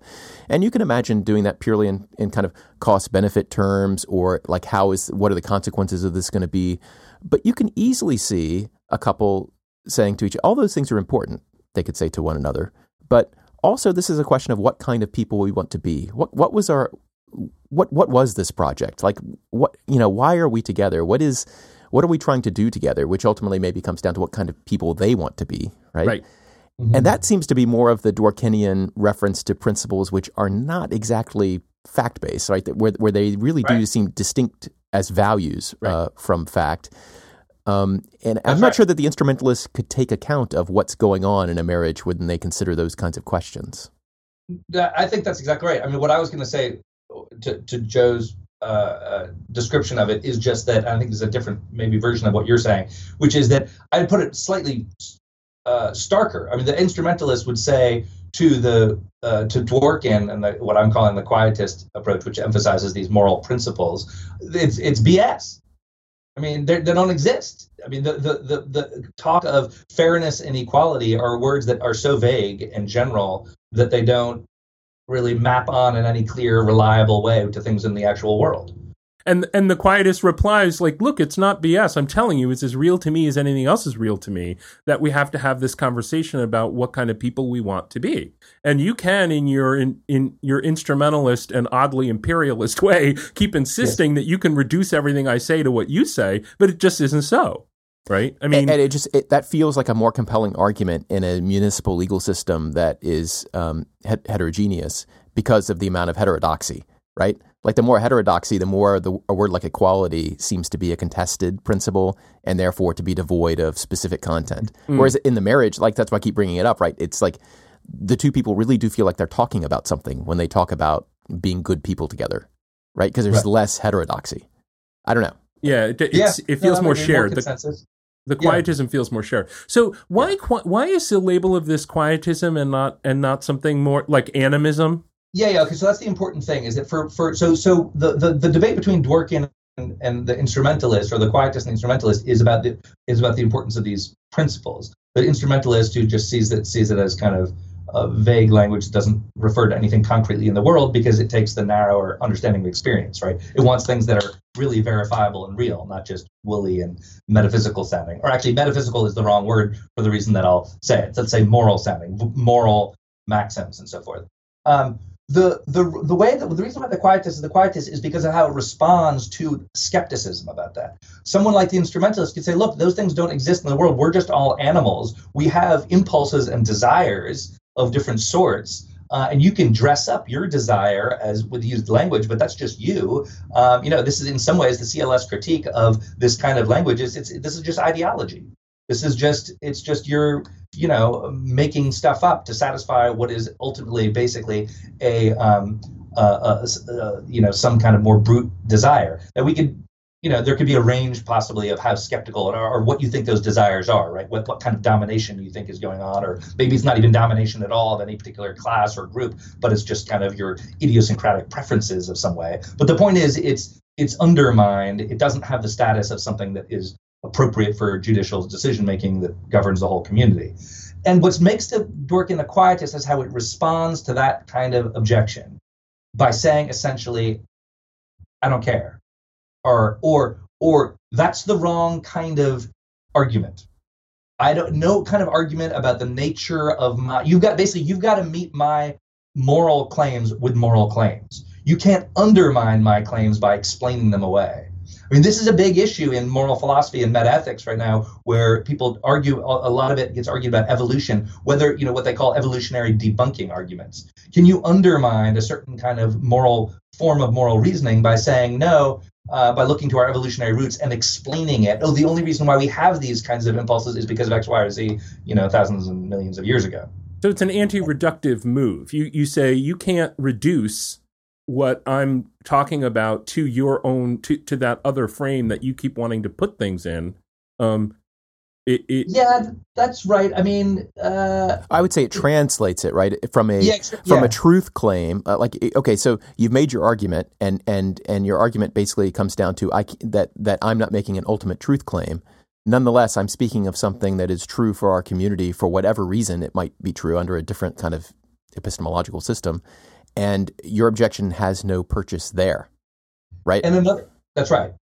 And you can imagine doing that purely in, in kind of cost benefit terms or like how is what are the consequences of this going to be. But you can easily see a couple saying to each all those things are important, they could say to one another. But also this is a question of what kind of people we want to be. What what was our what what was this project? Like what you know, why are we together? What is what are we trying to do together? Which ultimately maybe comes down to what kind of people they want to be, right? Right. And that seems to be more of the Dworkinian reference to principles which are not exactly fact based, right? Where, where they really do seem distinct as values Right. uh, from fact. Um, and I'm not right. sure that the instrumentalists could take account of what's going on in a marriage when they consider those kinds of questions. I think that's exactly right. I mean, what I was going to say to, to Joe's uh, uh, description of it is just that I think there's a different, maybe version of what you're saying, which is that I'd put it slightly uh, starker. I mean, the instrumentalist would say to the uh, to Dworkin and the, what I'm calling the quietist approach, which emphasizes these moral principles, it's it's BS. I mean, they don't exist. I mean, the, the the the talk of fairness and equality are words that are so vague and general that they don't really map on in any clear, reliable way to things in the actual world. And and the quietist replies like, "Look, it's not BS. I'm telling you, it's as real to me as anything else is real to me. That we have to have this conversation about what kind of people we want to be. And you can, in your in, in your instrumentalist and oddly imperialist way, keep insisting that you can reduce everything I say to what you say, but it just isn't so, right? I mean, and it just it, that feels like a more compelling argument in a municipal legal system that is um, heterogeneous because of the amount of heterodoxy, right? Like the more heterodoxy, the more the, a word like equality seems to be a contested principle and therefore to be devoid of specific content. Mm. Whereas in the marriage, like that's why I keep bringing it up, right? It's like the two people really do feel like they're talking about something when they talk about being good people together, right? Because there's Right. less heterodoxy. I don't know. yeah, it, it's, it feels No, more maybe shared. The- consensus. The Yeah. quietism feels more shared. So why qui- why is the label of this quietism and not and not something more like animism? Yeah, yeah. Okay, so that's the important thing is that for for so so the the, the debate between Dworkin and, and the instrumentalist or the quietist and the instrumentalist is about the is about the importance of these principles. The instrumentalist who just sees it sees it as kind of vague language that doesn't refer to anything concretely in the world because it takes the narrower understanding of experience, right? It wants things that are really verifiable and real, not just woolly and metaphysical sounding. Or actually, metaphysical is the wrong word for the reason that I'll say it. Let's say moral sounding, moral maxims and so forth. Um, the the the way that the reason why the quietist is the quietist is because of how it responds to skepticism about that. Someone like the instrumentalist could say, "Look, those things don't exist in the world. We're just all animals. We have impulses and desires of different sorts." Uh, and you can dress up your desire as with used language, but that's just you. Um, you know, this is in some ways the CLS critique of this kind of language. Is it's this is just ideology. This is just it's just your you know making stuff up to satisfy what is ultimately basically a um, you know some kind of more brute desire. That we could you know there could be a range possibly of how skeptical or, or what you think those desires are right? What, what kind of domination you think is going on or maybe it's not even domination at all of any particular class or group but it's just kind of your idiosyncratic preferences of some way. But the point is it's it's undermined. It doesn't have the status of something that is appropriate for judicial decision making that governs the whole community and what makes the Dworkin the quietist is how it responds to that kind of objection by saying essentially, I don't care. Or or or that's the wrong kind of argument. I don't no kind of argument about the nature of my. You've got basically you've got to meet my moral claims with moral claims. You can't undermine my claims by explaining them away. I mean, this is a big issue in moral philosophy and metaethics right now, where people argue a lot of it gets argued about evolution, whether you know what they call evolutionary debunking arguments. Can you undermine a certain kind of moral form of moral reasoning by saying no, uh, by looking to our evolutionary roots and explaining it? Oh, the only reason why we have these kinds of impulses is because of X, Y, or Z, you know, thousands and millions of years ago. So it's an anti-reductive move. You you say you can't reduce what I'm talking about to your own to, to that other frame that you keep wanting to put things in. Um, it, it, yeah, that's right. I mean, uh, I would say it translates it right from a yeah, from yeah. a truth claim. Uh, like, okay, so you've made your argument, and and and your argument basically comes down to I that that I'm not making an ultimate truth claim. Nonetheless, I'm speaking of something that is true for our community for whatever reason it might be true under a different kind of epistemological system and your objection has no purchase there, right? And another, that's right.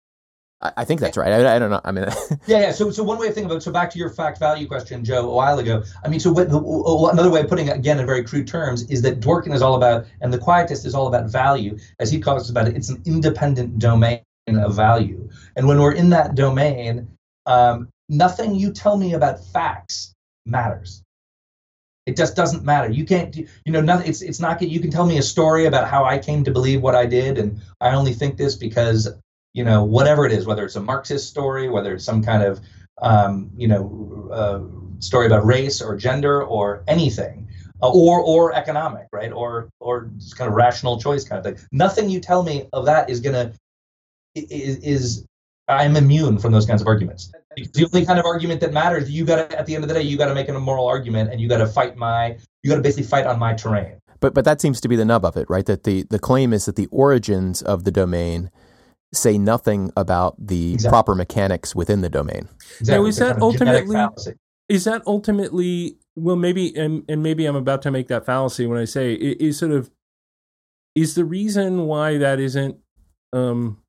I, I think that's right. I, I, don't know. I mean, yeah, yeah. So, so one way of thinking about so back to your fact value question, Joe, a while ago. I mean, so what, another way of putting it again in very crude terms is that Dworkin is all about, and the Quietist is all about value, as he talks about it. It's an independent domain of value, and when we're in that domain, um, nothing you tell me about facts matters. It just doesn't matter. You can't, you know, nothing. It's it's not. You can tell me a story about how I came to believe what I did, and I only think this because, you know, whatever it is, whether it's a Marxist story, whether it's some kind of, um, you know, uh, story about race or gender or anything, uh, or or economic, right, or or just kind of rational choice kind of thing. Nothing you tell me of that is gonna is, is I'm immune from those kinds of arguments. The only kind of argument that matters, you got to, at the end of the day, you got to make an immoral argument and you got to fight my, you got to basically fight on my terrain. But, but that seems to be the nub of it, right? That the, the claim is that the origins of the domain say nothing about the exactly. proper mechanics within the domain. Exactly. Now, is that ultimately, is that ultimately, well, maybe, and, and maybe I'm about to make that fallacy when I say, is sort of, is the reason why that isn't, um,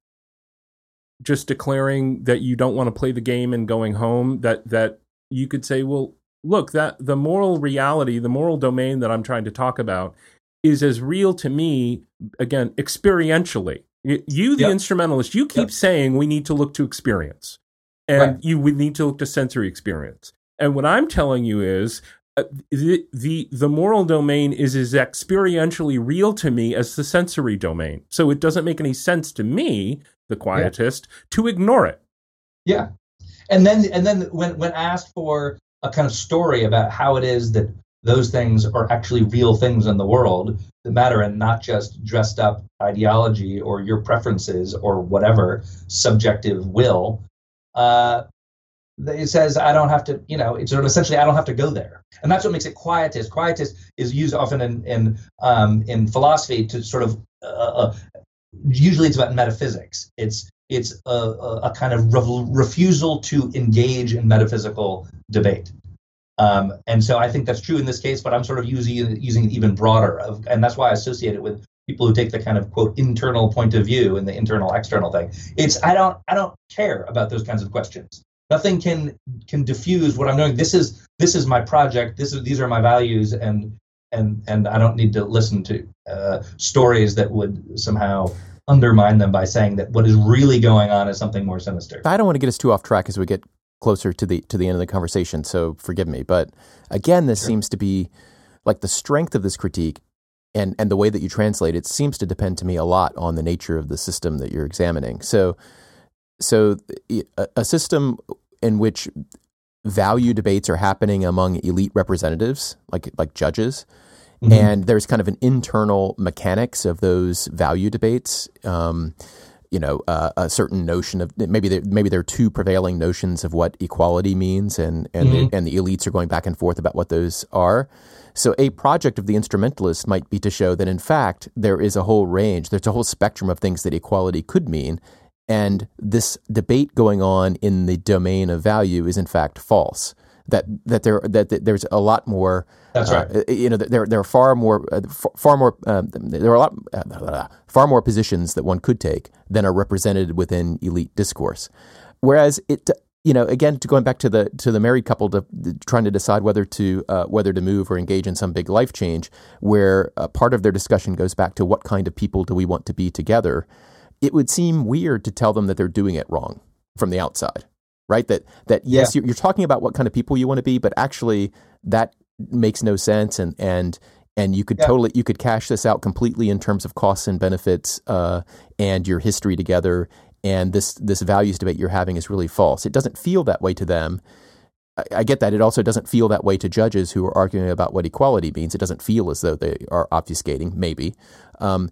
just declaring that you don't want to play the game and going home that that you could say well look that the moral reality the moral domain that i'm trying to talk about is as real to me again experientially you the yep. instrumentalist you keep yep. saying we need to look to experience and right. you would need to look to sensory experience and what i'm telling you is uh, the, the the moral domain is as experientially real to me as the sensory domain so it doesn't make any sense to me the quietist, yeah. to ignore it. Yeah. And then and then when when asked for a kind of story about how it is that those things are actually real things in the world that matter and not just dressed up ideology or your preferences or whatever subjective will uh, it says i don't have to you know it's sort of essentially i don't have to go there and that's what makes it quietist quietist is used often in in um, in philosophy to sort of uh, uh usually it's about metaphysics. It's it's a, a, kind of re- refusal to engage in metaphysical debate. Um, and so I think that's true in this case, but I'm sort of using using it even broader, of, and that's why I associate it with people who take the kind of quote internal point of view and the internal external thing. It's I don't I don't care about those kinds of questions. Nothing can can diffuse what I'm doing. This is this is my project. This is these are my values, and and and I don't need to listen to uh, stories that would somehow undermine them by saying that what is really going on is something more sinister. I don't want to get us too off track as we get closer to the to the end of the conversation, so forgive me. But again, this sure. seems to be like the strength of this critique and and the way that you translate it seems to depend to me a lot on the nature of the system that you're examining. So so a, system in which value debates are happening among elite representatives like like judges Mm-hmm. And there's kind of an internal mechanics of those value debates. Um, you know, uh, a certain notion of maybe there, maybe there are two prevailing notions of what equality means, and and mm-hmm. the, and the elites are going back and forth about what those are. So, a project of the instrumentalist might be to show that in fact there is a whole range, there's a whole spectrum of things that equality could mean, and this debate going on in the domain of value is in fact false that that there that, that there's a lot more. That's uh, right. you know, there there are far more uh, far more uh, there are a lot uh, far more positions that one could take than are represented within elite discourse. Whereas it you know, again, to going back to the to the married couple to, to trying to decide whether to uh, whether to move or engage in some big life change, where uh, part of their discussion goes back to what kind of people do we want to be together. It would seem weird to tell them that they're doing it wrong from the outside, right? That that yes, yeah. you're, you're talking about what kind of people you want to be, but actually that makes no sense, and and and you could yeah. totally you could cash this out completely in terms of costs and benefits uh, and your history together and this this values debate you're having is really false. It doesn't feel that way to them. I, I get that. It also doesn't feel that way to judges who are arguing about what equality means. It doesn't feel as though they are obfuscating. Maybe. Um,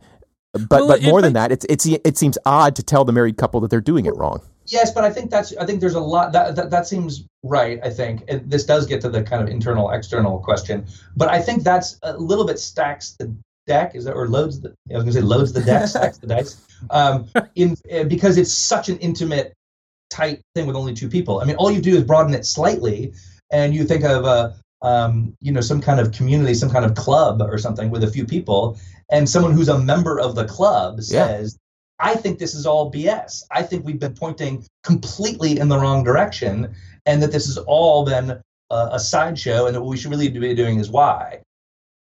but well, but more than that, it's it's it seems odd to tell the married couple that they're doing it wrong. Yes, but I think that's I think there's a lot that that, that seems right. I think and this does get to the kind of internal external question, but I think that's a little bit stacks the deck is that or loads the I was gonna say loads the deck stacks the dice um, in uh, because it's such an intimate tight thing with only two people. I mean, all you do is broaden it slightly, and you think of a um, you know some kind of community, some kind of club or something with a few people, and someone who's a member of the club says. Yeah. I think this is all BS. I think we've been pointing completely in the wrong direction, and that this has all been a, a sideshow, and that what we should really be doing is why.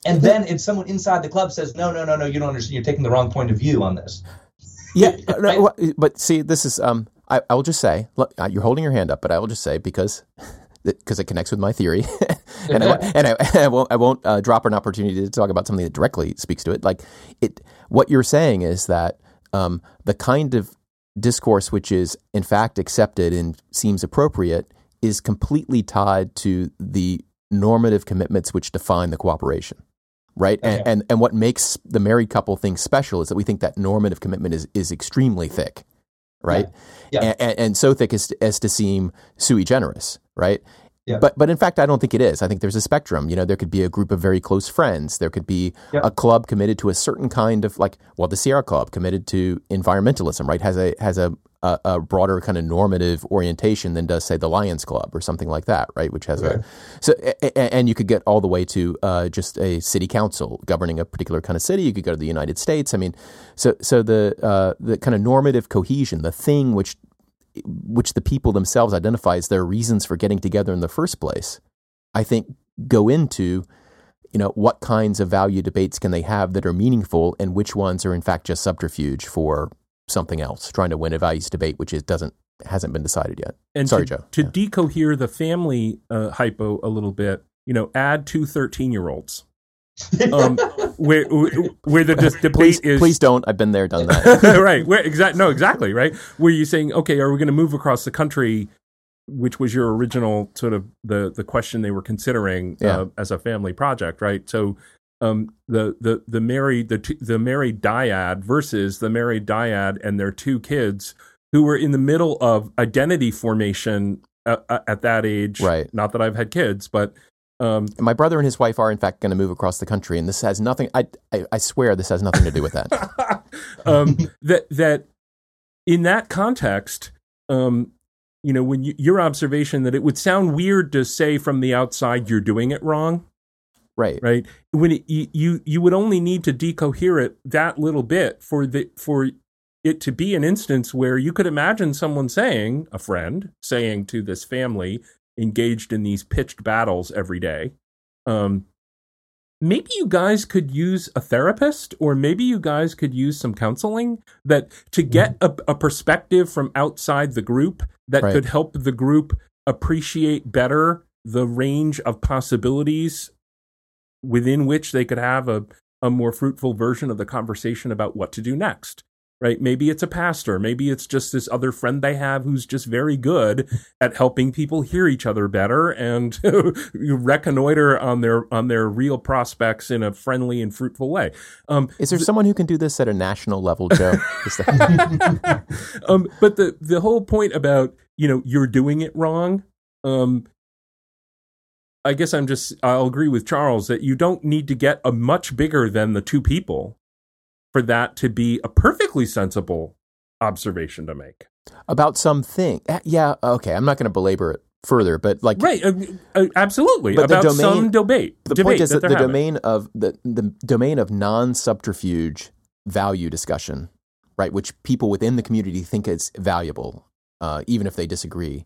And then if someone inside the club says, no, no, no, no, you don't understand, you're taking the wrong point of view on this. Yeah, right? but see, this is, um, I, I will just say, look, uh, you're holding your hand up, but I will just say because because it connects with my theory, and, I, and I, I, won't, I won't uh, drop an opportunity to talk about something that directly speaks to it. Like it, what you're saying is that um, the kind of discourse which is in fact accepted and seems appropriate is completely tied to the normative commitments which define the cooperation right? Okay. And, and and what makes the married couple thing special is that we think that normative commitment is is extremely thick, right? Yeah. yeah. And, and, so thick as to, as to seem sui generis, right? Yeah. But but in fact, I don't think it is. I think there's a spectrum. You know, there could be a group of very close friends. There could be yep. a club committed to a certain kind of like well, the Sierra Club committed to environmentalism, right? Has a has a a, a, broader kind of normative orientation than does say the Lions Club or something like that, right? Which has okay. a so and you could get all the way to uh, just a city council governing a particular kind of city. You could go to the United States. I mean, so so the uh, the kind of normative cohesion, the thing which which the people themselves identify as their reasons for getting together in the first place, I think go into you know what kinds of value debates can they have that are meaningful and which ones are in fact just subterfuge for something else, trying to win a values debate, which is doesn't hasn't been decided yet. And sorry, to, Joe. To yeah. decohere the family uh, hypo a little bit, you know, add two 13 year olds. um, where where the debate please, is. Please don't. I've been there, done that. right. Where exact? No, exactly. Right. Where you're saying, okay, are we going to move across the country? Which was your original sort of the the question they were considering yeah. uh, as a family project, right? So um, the the the married the the married dyad versus the married dyad and their two kids who were in the middle of identity formation at, at that age. Right. Not that I've had kids, but um, my brother and his wife are in fact going to move across the country, and this has nothing. I, I, I swear this has nothing to do with that. um, that that in that context, um, you know, when you, your observation that it would sound weird to say from the outside you're doing it wrong, right? Right. When it, you, you you would only need to decohere it that little bit for the for it to be an instance where you could imagine someone saying, a friend saying to this family, engaged in these pitched battles every day. Um, maybe you guys could use a therapist or maybe you guys could use some counseling that to get mm-hmm. a, a perspective from outside the group that right. could help the group appreciate better the range of possibilities within which they could have a, a more fruitful version of the conversation about what to do next right? Maybe it's a pastor. Maybe it's just this other friend they have who's just very good at helping people hear each other better and reconnoiter on their on their real prospects in a friendly and fruitful way. Um, Is there th- someone who can do this at a national level, Joe? um, but the the whole point about you know you're doing it wrong. Um, I guess I'm just I'll agree with Charles that you don't need to get a much bigger than the two people for that to be a perfectly sensible observation to make about something. Eh, yeah, okay. I'm not going to belabor it further, but like right, uh, uh, absolutely but about domain, some debate. The debate point is that, that the having. domain of the the domain of non subterfuge value discussion, right, which people within the community think is valuable, uh, even if they disagree,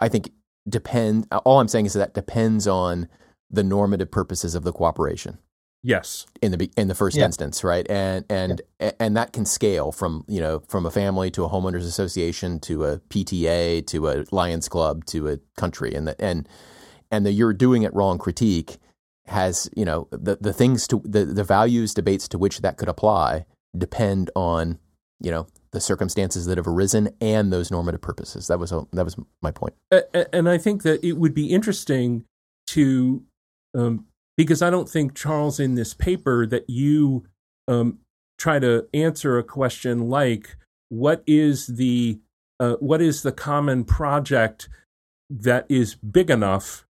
I think depend. All I'm saying is that depends on the normative purposes of the cooperation. Yes. In the in the first Yeah. instance, right, and and and that can scale from you know from a family to a homeowners association to a PTA to a Lions Club to a country, and the, and and the you're doing it wrong critique has you know the the things to the the values debates to which that could apply depend on you know the circumstances that have arisen and those normative purposes. That was a, that was my point. A- a- and I think that it would be interesting to, um, because I don't think Charles in this paper that you um, try to answer a question like, what is the uh, what is the common project that is big enough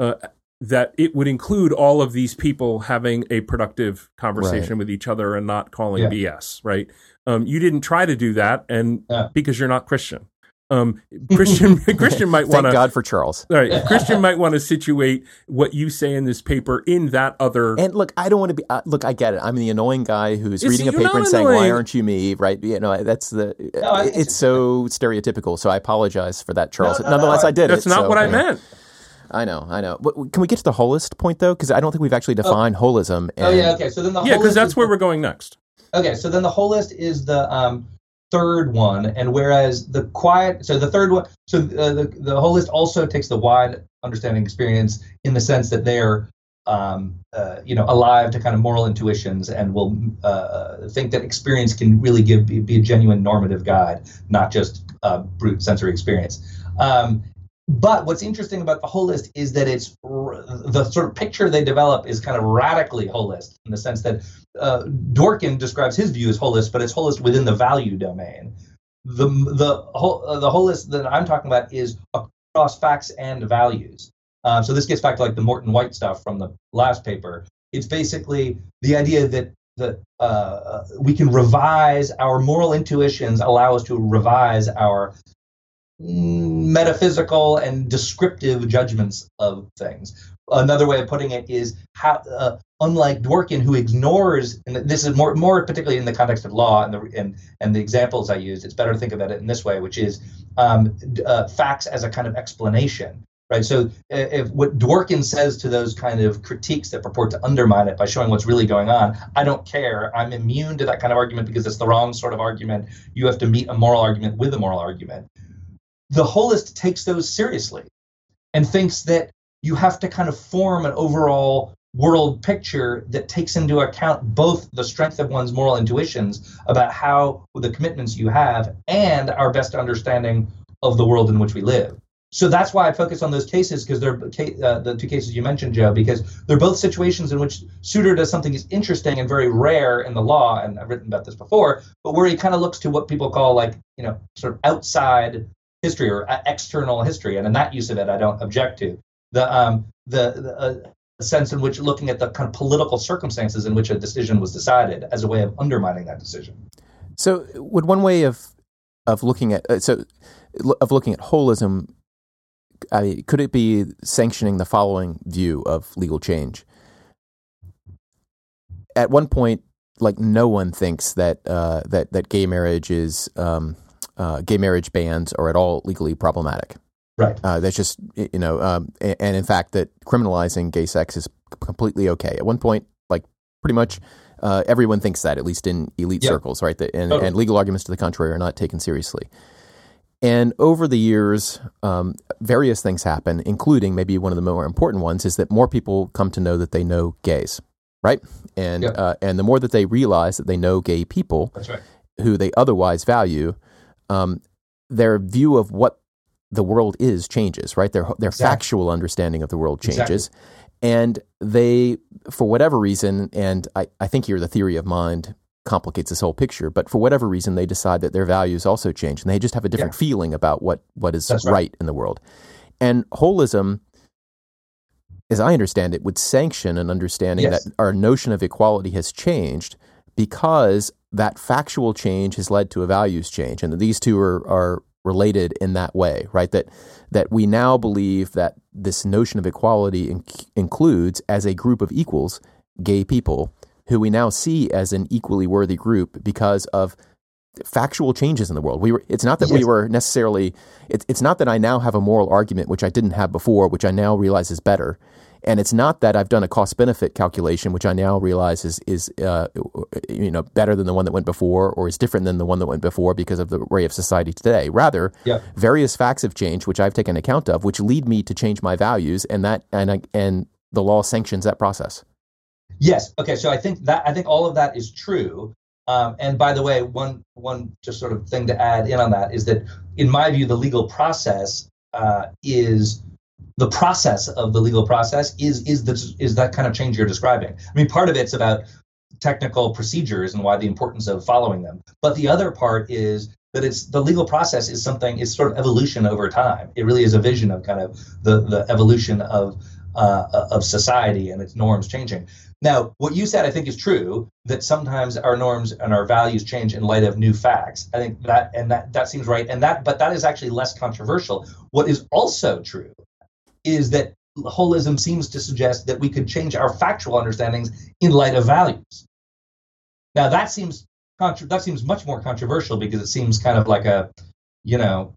uh, that it would include all of these people having a productive conversation with each other and not calling BS, right? Um, you didn't try to do that, and Yeah. because you're not Christian. Um, Christian Christian might want to. Thank God for Charles. right. Christian might want to situate what you say in this paper in that other. And look, I don't want to be. Uh, look, I get it. I'm the annoying guy who's It's- reading a paper not and saying, "Why aren't you me?" Right? You know, that's the. No, I think it's so stereotypical. So I apologize for that, Charles. No, no, Nonetheless, no, I did that's it. not so, what I you know. meant. I know, I know. But can we get to the holist point though? Because I don't think we've actually defined holism. And, Oh yeah, okay. So then the Yeah, because that's is where the- we're going next. Okay, so then the holist is the um, third one, and whereas the quiet, so the third one, so uh, the the holist also takes the wide understanding experience in the sense that they're um, uh, you know alive to kind of moral intuitions and will uh, think that experience can really give be, be a genuine normative guide, not just brute sensory experience. Um, but what's interesting about the holist is that it's the sort of picture they develop is kind of radically holist in the sense that uh, Dworkin describes his view as holist, but it's holist within the value domain. The the whole uh, the holist that I'm talking about is across facts and values. Uh, so this gets back to like the Morton White stuff from the last paper. It's basically the idea that that uh, we can revise our moral intuitions, allow us to revise our metaphysical and descriptive judgments of things. Another way of putting it is how, uh, unlike Dworkin, who ignores, and this is more, more particularly in the context of law and the and and the examples I used, it's better to think about it in this way, which is um, uh, facts as a kind of explanation, right? So uh, if what Dworkin says to those kind of critiques that purport to undermine it by showing what's really going on, I don't care. I'm immune to that kind of argument because it's the wrong sort of argument. You have to meet a moral argument with a moral argument the holist takes those seriously and thinks that you have to kind of form an overall world picture that takes into account both the strength of one's moral intuitions about how the commitments you have and our best understanding of the world in which we live. So that's why I focus on those cases because they're uh, the two cases you mentioned, Joe, because they're both situations in which Souter does something that's interesting and very rare in the law, and I've written about this before, but where he kind of looks to what people call like you know sort of outside history or uh, external history, and in that use of it, I don't object to the um, the, the uh, sense in which looking at the kind of political circumstances in which a decision was decided as a way of undermining that decision. So, would one way of of looking at uh, so of looking at holism, I could it be sanctioning the following view of legal change? At one point, like no one thinks that uh, that that gay marriage is um, uh, gay marriage bans are at all legally problematic. Right. Uh, that's just you know, um, and in fact, that criminalizing gay sex is completely okay. At one point, like pretty much uh, everyone thinks that, at least in elite Yeah. circles, right? That, and, Totally. and legal arguments to the contrary are not taken seriously. And over the years, um, various things happen, including maybe one of the more important ones is that more people come to know that they know gays, right? And Yeah. uh, and the more that they realize that they know gay people, right. who they otherwise value, um, their view of what the world is changes, right? Their their Exactly. factual understanding of the world Exactly. changes, and they, for whatever reason, and I, I think here the theory of mind complicates this whole picture, but for whatever reason, they decide that their values also change, and they just have a different feeling about what what is right. right. in the world. And holism, as I understand it, would sanction an understanding Yes. that our notion of equality has changed because that factual change has led to a values change, and that these two are, are related in that way, right? That that we now believe that this notion of equality in, includes, as a group of equals, gay people who we now see as an equally worthy group because of factual changes in the world. We were. It's not that yes. we were necessarily. It's it's not that I now have a moral argument which I didn't have before, which I now realize is better. And it's not that I've done a cost benefit calculation, which I now realize is is uh, you know better than the one that went before, or is different than the one that went before because of the way of society today. Rather, yeah. various facts have changed, which I've taken account of, which lead me to change my values, and that and and the law sanctions that process. Yes. Okay. So I think that I think all of that is true. Um, and by the way, one one just sort of thing to add in on that is that, in my view, the legal process uh, is the process of the legal process is is the is that kind of change you're describing. I mean, part of it's about technical procedures and why the importance of following them, but the other part is that it's the legal process is something is sort of evolution over time. It really is a vision of kind of the the evolution of uh, of society and its norms changing. Now, what you said, I think, is true that sometimes our norms and our values change in light of new facts. I think that and that that seems right, and that but that is actually less controversial. What is also true is that holism seems to suggest that we could change our factual understandings in light of values. Now, that seems contra- that seems much more controversial because it seems kind of like a, you know,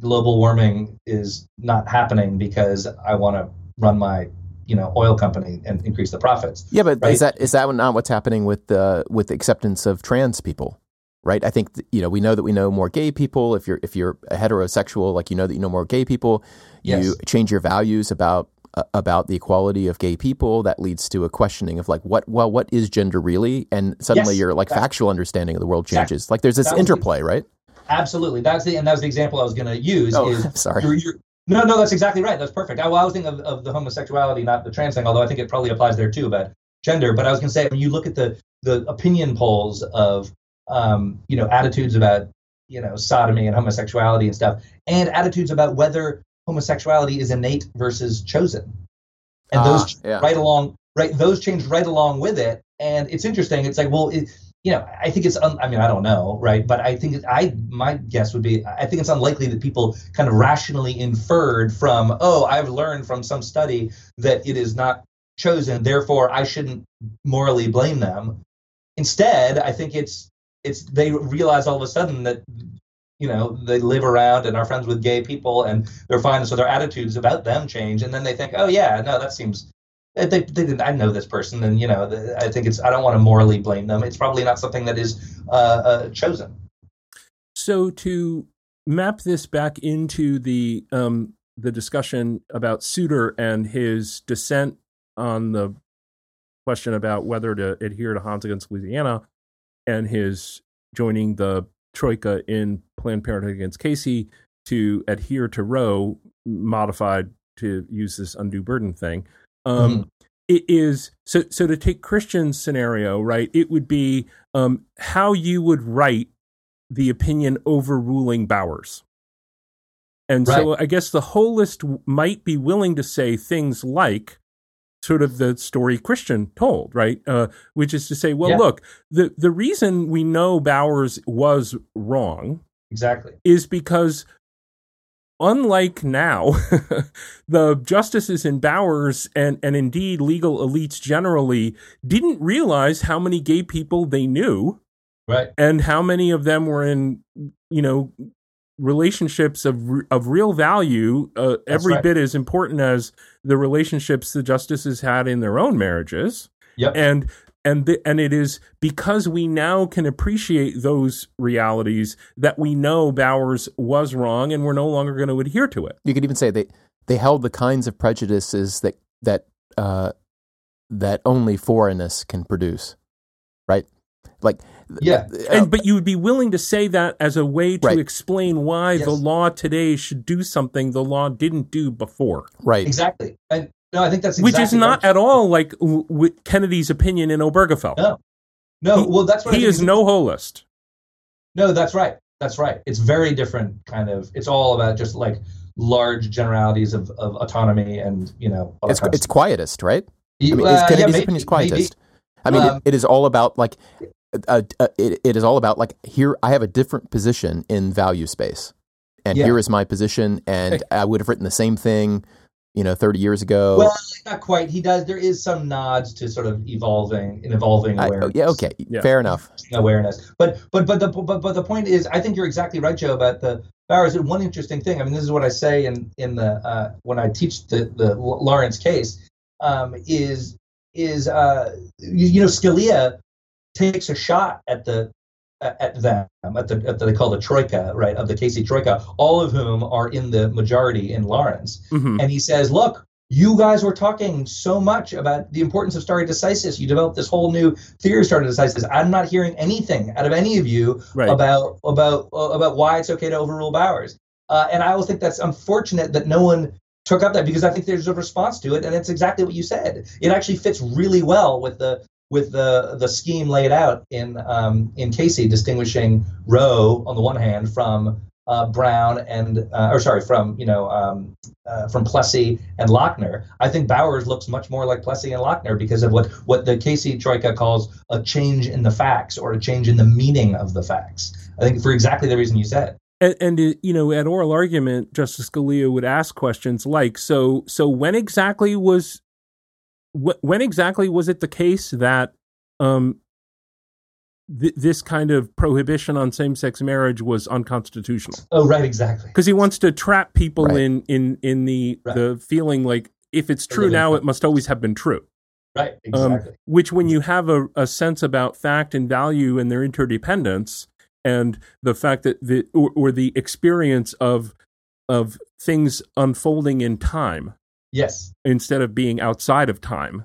global warming is not happening because I want to run my you know oil company and increase the profits. Yeah, but right? is that is that not what's happening with the with the acceptance of trans people? Right. I think you know we know that we know more gay people. If you're if you're a heterosexual, like you know that you know more gay people. You change your values about uh, about the equality of gay people. That leads to a questioning of like what well what is gender really, and suddenly yes, your like factual understanding of the world changes. Exactly. Like there's this interplay, the, right? Absolutely. That's the and that was the example I was going to use. Oh, is sorry. You're, you're, no, no, that's exactly right. That's perfect. I, well, I was thinking of, of the homosexuality, not the trans thing, although I think it probably applies there too about gender. But I was going to say, when you look at the the opinion polls of um, you know attitudes about you know sodomy and homosexuality and stuff, and attitudes about whether homosexuality is innate versus chosen, and ah, those yeah. right along right those change right along with it. And it's interesting. It's like, well, it, you know, I think it's, un, I mean, I don't know, right? But I think I, my guess would be, I think it's unlikely that people kind of rationally inferred from, oh, I've learned from some study that it is not chosen, therefore I shouldn't morally blame them. Instead, I think it's, it's, they realize all of a sudden that, you know, they live around and are friends with gay people and they're fine. So their attitudes about them change. And then they think, oh, yeah, no, that seems, they, they. I know this person, and you know, I think it's. I don't want to morally blame them. It's probably not something that is uh, uh, chosen. So to map this back into the um, the discussion about Souter and his dissent on the question about whether to adhere to Hans against Louisiana, and his joining the troika in Planned Parenthood against Casey to adhere to Roe, modified to use this undue burden thing. Um, mm-hmm. it is so. So to take Christian's scenario, right? It would be um, how you would write the opinion overruling Bowers. And right. so I guess the holist might be willing to say things like sort of the story Christian told, right? Uh, which is to say, well, yeah. look, the, the reason we know Bowers was wrong exactly is because unlike now, the justices in Bowers and, and indeed legal elites generally didn't realize how many gay people they knew. Right. And how many of them were in, you know, relationships of of real value, uh, every right. bit as important as the relationships the justices had in their own marriages. Yep. And and the, and it is because we now can appreciate those realities that we know Bowers was wrong, and we're no longer going to adhere to it. You could even say they they held the kinds of prejudices that that uh, that only foreignness can produce, right? Like yeah, uh, and but you would be willing to say that as a way to right. explain why yes. the law today should do something the law didn't do before. Right. Exactly. And no, I think that's exactly which is not at all like w- Kennedy's opinion in Obergefell. No, no. He, well, that's what he is. No holist. No, that's right. That's right. It's very different kind of. It's all about just like large generalities of, of autonomy and you know. It's it's quietist, right? I mean, uh, Kennedy's yeah, maybe, opinion is quietist. Maybe. I mean, um, it, it is all about like, uh, uh, it, it is all about like here. I have a different position in value space, and yeah. here is my position, and I would have written the same thing you know, 30 years ago. Well, not quite. He does. There is some nods to sort of evolving, an evolving I- awareness. yeah, okay, Yeah. fair enough. awareness. But but but the but, but the point is, I think you're exactly right, Joe, about the Bowers. And one interesting thing. I mean, this is what I say in in the uh, when I teach the the Lawrence case um, is is uh, you, you know Scalia takes a shot at the at them at the, at the they call the troika right of the Casey troika, all of whom are in the majority in Lawrence Mhm. and he says, "Look, you guys were talking so much about the importance of stare decisis. You developed this whole new theory of stare decisis. I'm not hearing anything out of any of you Right. about about about why it's okay to overrule Bowers." Uh, and I always think that's unfortunate that no one took up that because I think there's a response to it, and it's exactly what you said. It actually fits really well with the with the the scheme laid out in um, in Casey, distinguishing Roe on the one hand from uh, Brown and uh, or sorry from you know um, uh, from Plessy and Lochner. I think Bowers looks much more like Plessy and Lochner because of what what the Casey Troika calls a change in the facts or a change in the meaning of the facts. I think for exactly the reason you said. And, and you know, at oral argument, Justice Scalia would ask questions like, "So, so when exactly was, wh- when exactly was it the case that um, th- this kind of prohibition on same-sex marriage was unconstitutional?" Oh, right, exactly. Because he wants to trap people Right. in in in the Right. the feeling like if it's true now, it must always have been true. Right, Um, exactly. which, when you have a, a sense about fact and value and their interdependence, and the fact that the or, or the experience of of things unfolding in time yes. instead of being outside of time,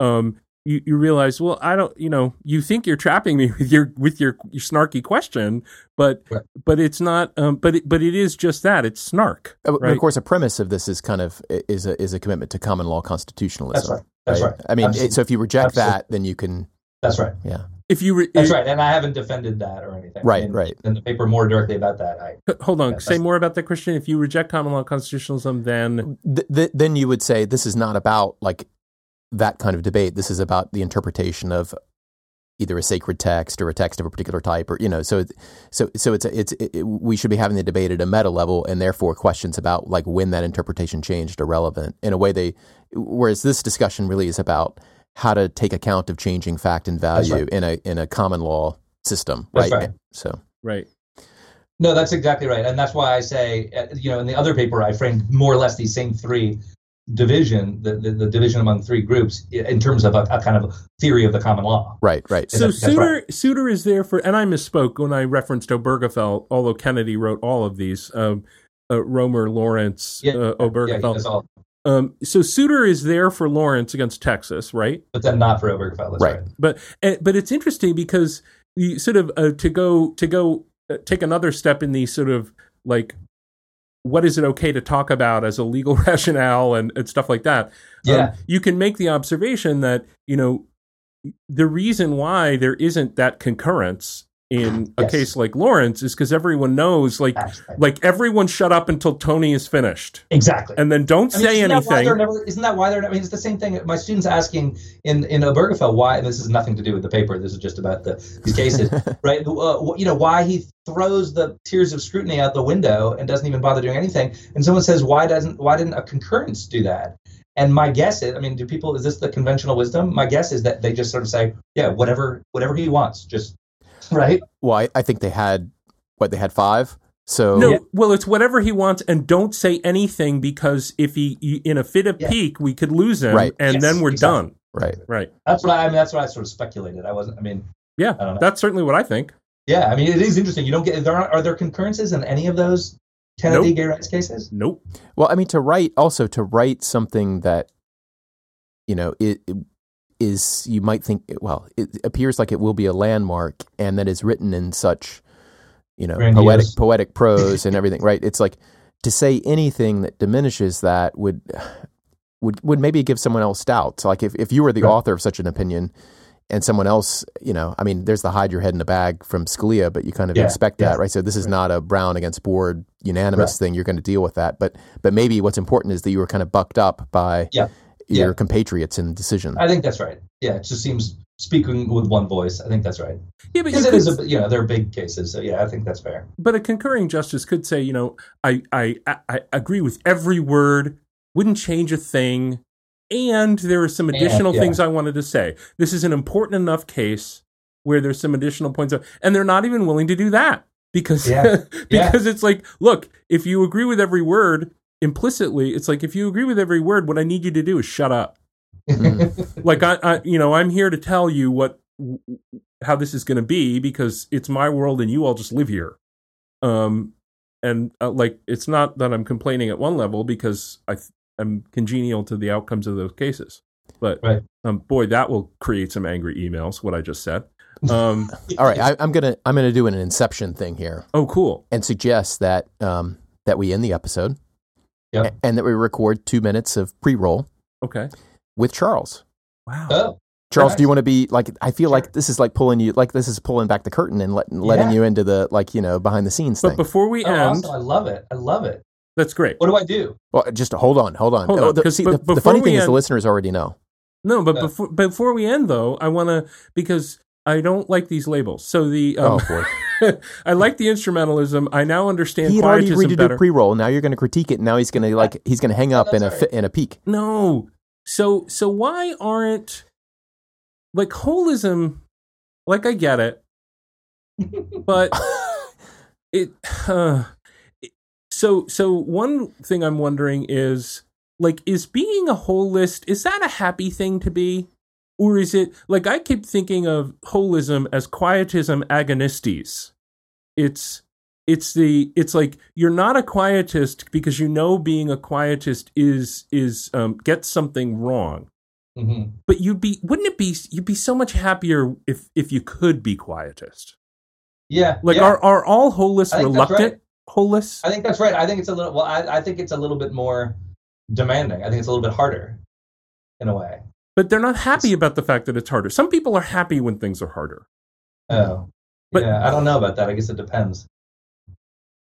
um, you, you realize, well, I don't, you know, you think you're trapping me with your with your, your snarky question, but Right. but it's not, um, but it, but it is just that it's snark. Uh, but Right. Of course, a premise of this is kind of is a is a commitment to common law constitutionalism. That's right. That's right. I mean, Absolutely. so if you reject Absolutely. that, then you can, That's right. yeah, If you re- That's right. And I haven't defended that or anything. Right, In- right. In the paper more directly about that. I, hold on, Yeah, say more about that, Christian. If you reject common law constitutionalism, then th- th- then you would say this is not about like that kind of debate. This is about the interpretation of either a sacred text or a text of a particular type, or you know. So, so, so it's a, it's it, we should be having the debate at a meta level, and therefore questions about like when that interpretation changed are relevant in a way they. Whereas this discussion really is about how to take account of changing fact and value right. in a in a common law system, That's right? right. So right. No, that's exactly right, and that's why I say, uh, you know, in the other paper, I framed more or less these same three division, the, the, the division among three groups, in terms of a, a kind of theory of the common law. right, right. So That's- that's Souter right. Souter is there for, and I misspoke when I referenced Obergefell, although Kennedy wrote all of these. Um, uh, Romer, Lawrence, uh, Yeah, yeah, Obergefell. that's all. Um, so Souter is there for Lawrence against Texas, right? But then not for Obergefell. Right. right. But eh, but it's interesting because you sort of uh, to go to go uh, take another step in the sort of like what is it okay to talk about as a legal rationale and, and stuff like that. Yeah. Um, you can make the observation that you know the reason why there isn't that concurrence in a Yes. case like Lawrence is because everyone knows like right. like everyone shut up until Tony is finished Exactly. and then don't I mean, say isn't That why anything. they're never, isn't that why they're? I mean, it's the same thing. My students asking in in Obergefell why, and this has nothing to do with the paper. This is just about the these cases, right? Uh, you know why he throws the tiers of scrutiny out the window and doesn't even bother doing anything. And someone says, why doesn't why didn't a concurrence do that? And my guess is, I mean, do people? Is this the conventional wisdom? My guess is that they just sort of say, yeah, whatever whatever he wants, just right. Well, I, I think they had what they had five. So No, well, it's whatever he wants, and don't say anything because if he, he- in a fit of Yeah. pique, we could lose him, Right. and Yes, then we're exactly. done. right. Right? That's what I, I mean. That's what I sort of speculated. I wasn't. I mean, Yeah, I don't know. that's certainly what I think. Yeah, I mean, it is interesting. You don't get there are, are there concurrences in any of those Kennedy Nope. gay rights cases? Nope. Well, I mean, to write also to write something that you know it, it is you might think well it appears like it will be a landmark and that is written in such you know poetic poetic prose and everything right it's like to say anything that diminishes that would would would maybe give someone else doubts like if, if you were the Right. author of such an opinion and someone else you know i mean there's the hide your head in a bag from scalia but you kind of Yeah, expect yeah. that right so this is Right. not a brown against board unanimous Right. thing you're going to deal with that but but maybe what's important is that you were kind of bucked up by Yeah. Your compatriots in the decision I think that's right. Yeah, it just seems speaking with one voice. I think that's right Yeah, but you because it could, is a you know they're big cases. So yeah, I think that's fair. but a concurring justice could say, you know, I, I I I agree with every word wouldn't change a thing. And there are some additional yeah. things I wanted to say. This is an important enough case where there's some additional points, of, and they're not even willing to do that because Yeah. Yeah. because it's like, look, if you agree with every word implicitly, it's like if you agree with every word, what I need you to do is shut up. like I, I you know i'm here to tell you what how this is going to be because it's my world and you all just live here. Um and uh, like it's not that i'm complaining at one level because i th- i'm congenial to the outcomes of those cases. But Right. um boy that will create some angry emails what i just said. Um All right, I, I'm gonna I'm gonna do an inception thing here. Oh cool. And suggest that um, that we end the episode Yep. and that we record two minutes of pre-roll okay with Charles. wow Oh, Charles, Nice. do you want to be like? I feel Sure. like this is like pulling you, like this is pulling back the curtain and let, letting Yeah. you into the like you know behind the scenes but thing. before we oh, end awesome. I love it. I love it. that's great What do I do? well, just hold on, hold on. Hold Oh, on, the, 'cause see, the, the funny we thing is, the listeners already know. no but Uh. before before we end though i want to because i don't like these labels so the um, oh boy, I like the instrumentalism. I now understand he had already quietism agreed to do pre-roll. Now you're going to critique it. Now he's going to like he's going to hang up in a that's fi- in a pique. no, so so why aren't like holism? Like I get it, but it. Uh, it- so so one thing I'm wondering is like is being a holist is that a happy thing to be? Or is it like I keep thinking of holism as quietism agonistes? It's it's the it's like you're not a quietist because you know being a quietist is is um, gets something wrong. hmm But you'd be wouldn't it be you'd be so much happier if if you could be quietist. Yeah. Like yeah. are are all holists I think that's reluctant right. holists? I think that's right. I think it's a little. Well, I, I think it's a little bit more demanding. I think it's a little bit harder, in a way. But they're not happy about the fact that it's harder. Some people are happy when things are harder. Oh, But- yeah. I don't know about that. I guess it depends.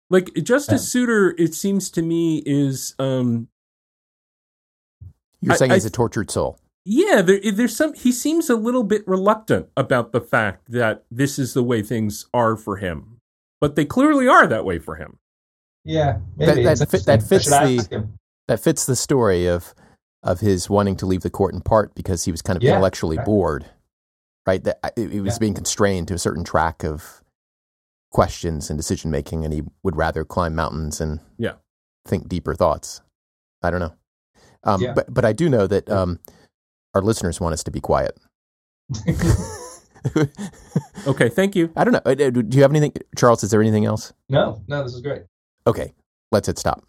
Like Justice Souter, it seems to me is um You're I- saying he's a tortured soul. yeah, there, there's some. He seems a little bit reluctant about the fact that this is the way things are for him, but they clearly are that way for him. Yeah, maybe that It's fit- that fits the- That fits the story of of his wanting to leave the court in part because he was kind of Yeah, intellectually right. bored, right? That uh, he was Yeah. being constrained to a certain track of questions and decision making, and he would rather climb mountains and Yeah. think deeper thoughts. I don't know, um, Yeah. but but I do know that um, our listeners want us to be quiet. Okay, thank you. I don't know. Uh, Do you have anything, Charles? Is there anything else? no, no, this is great. Okay, let's hit stop.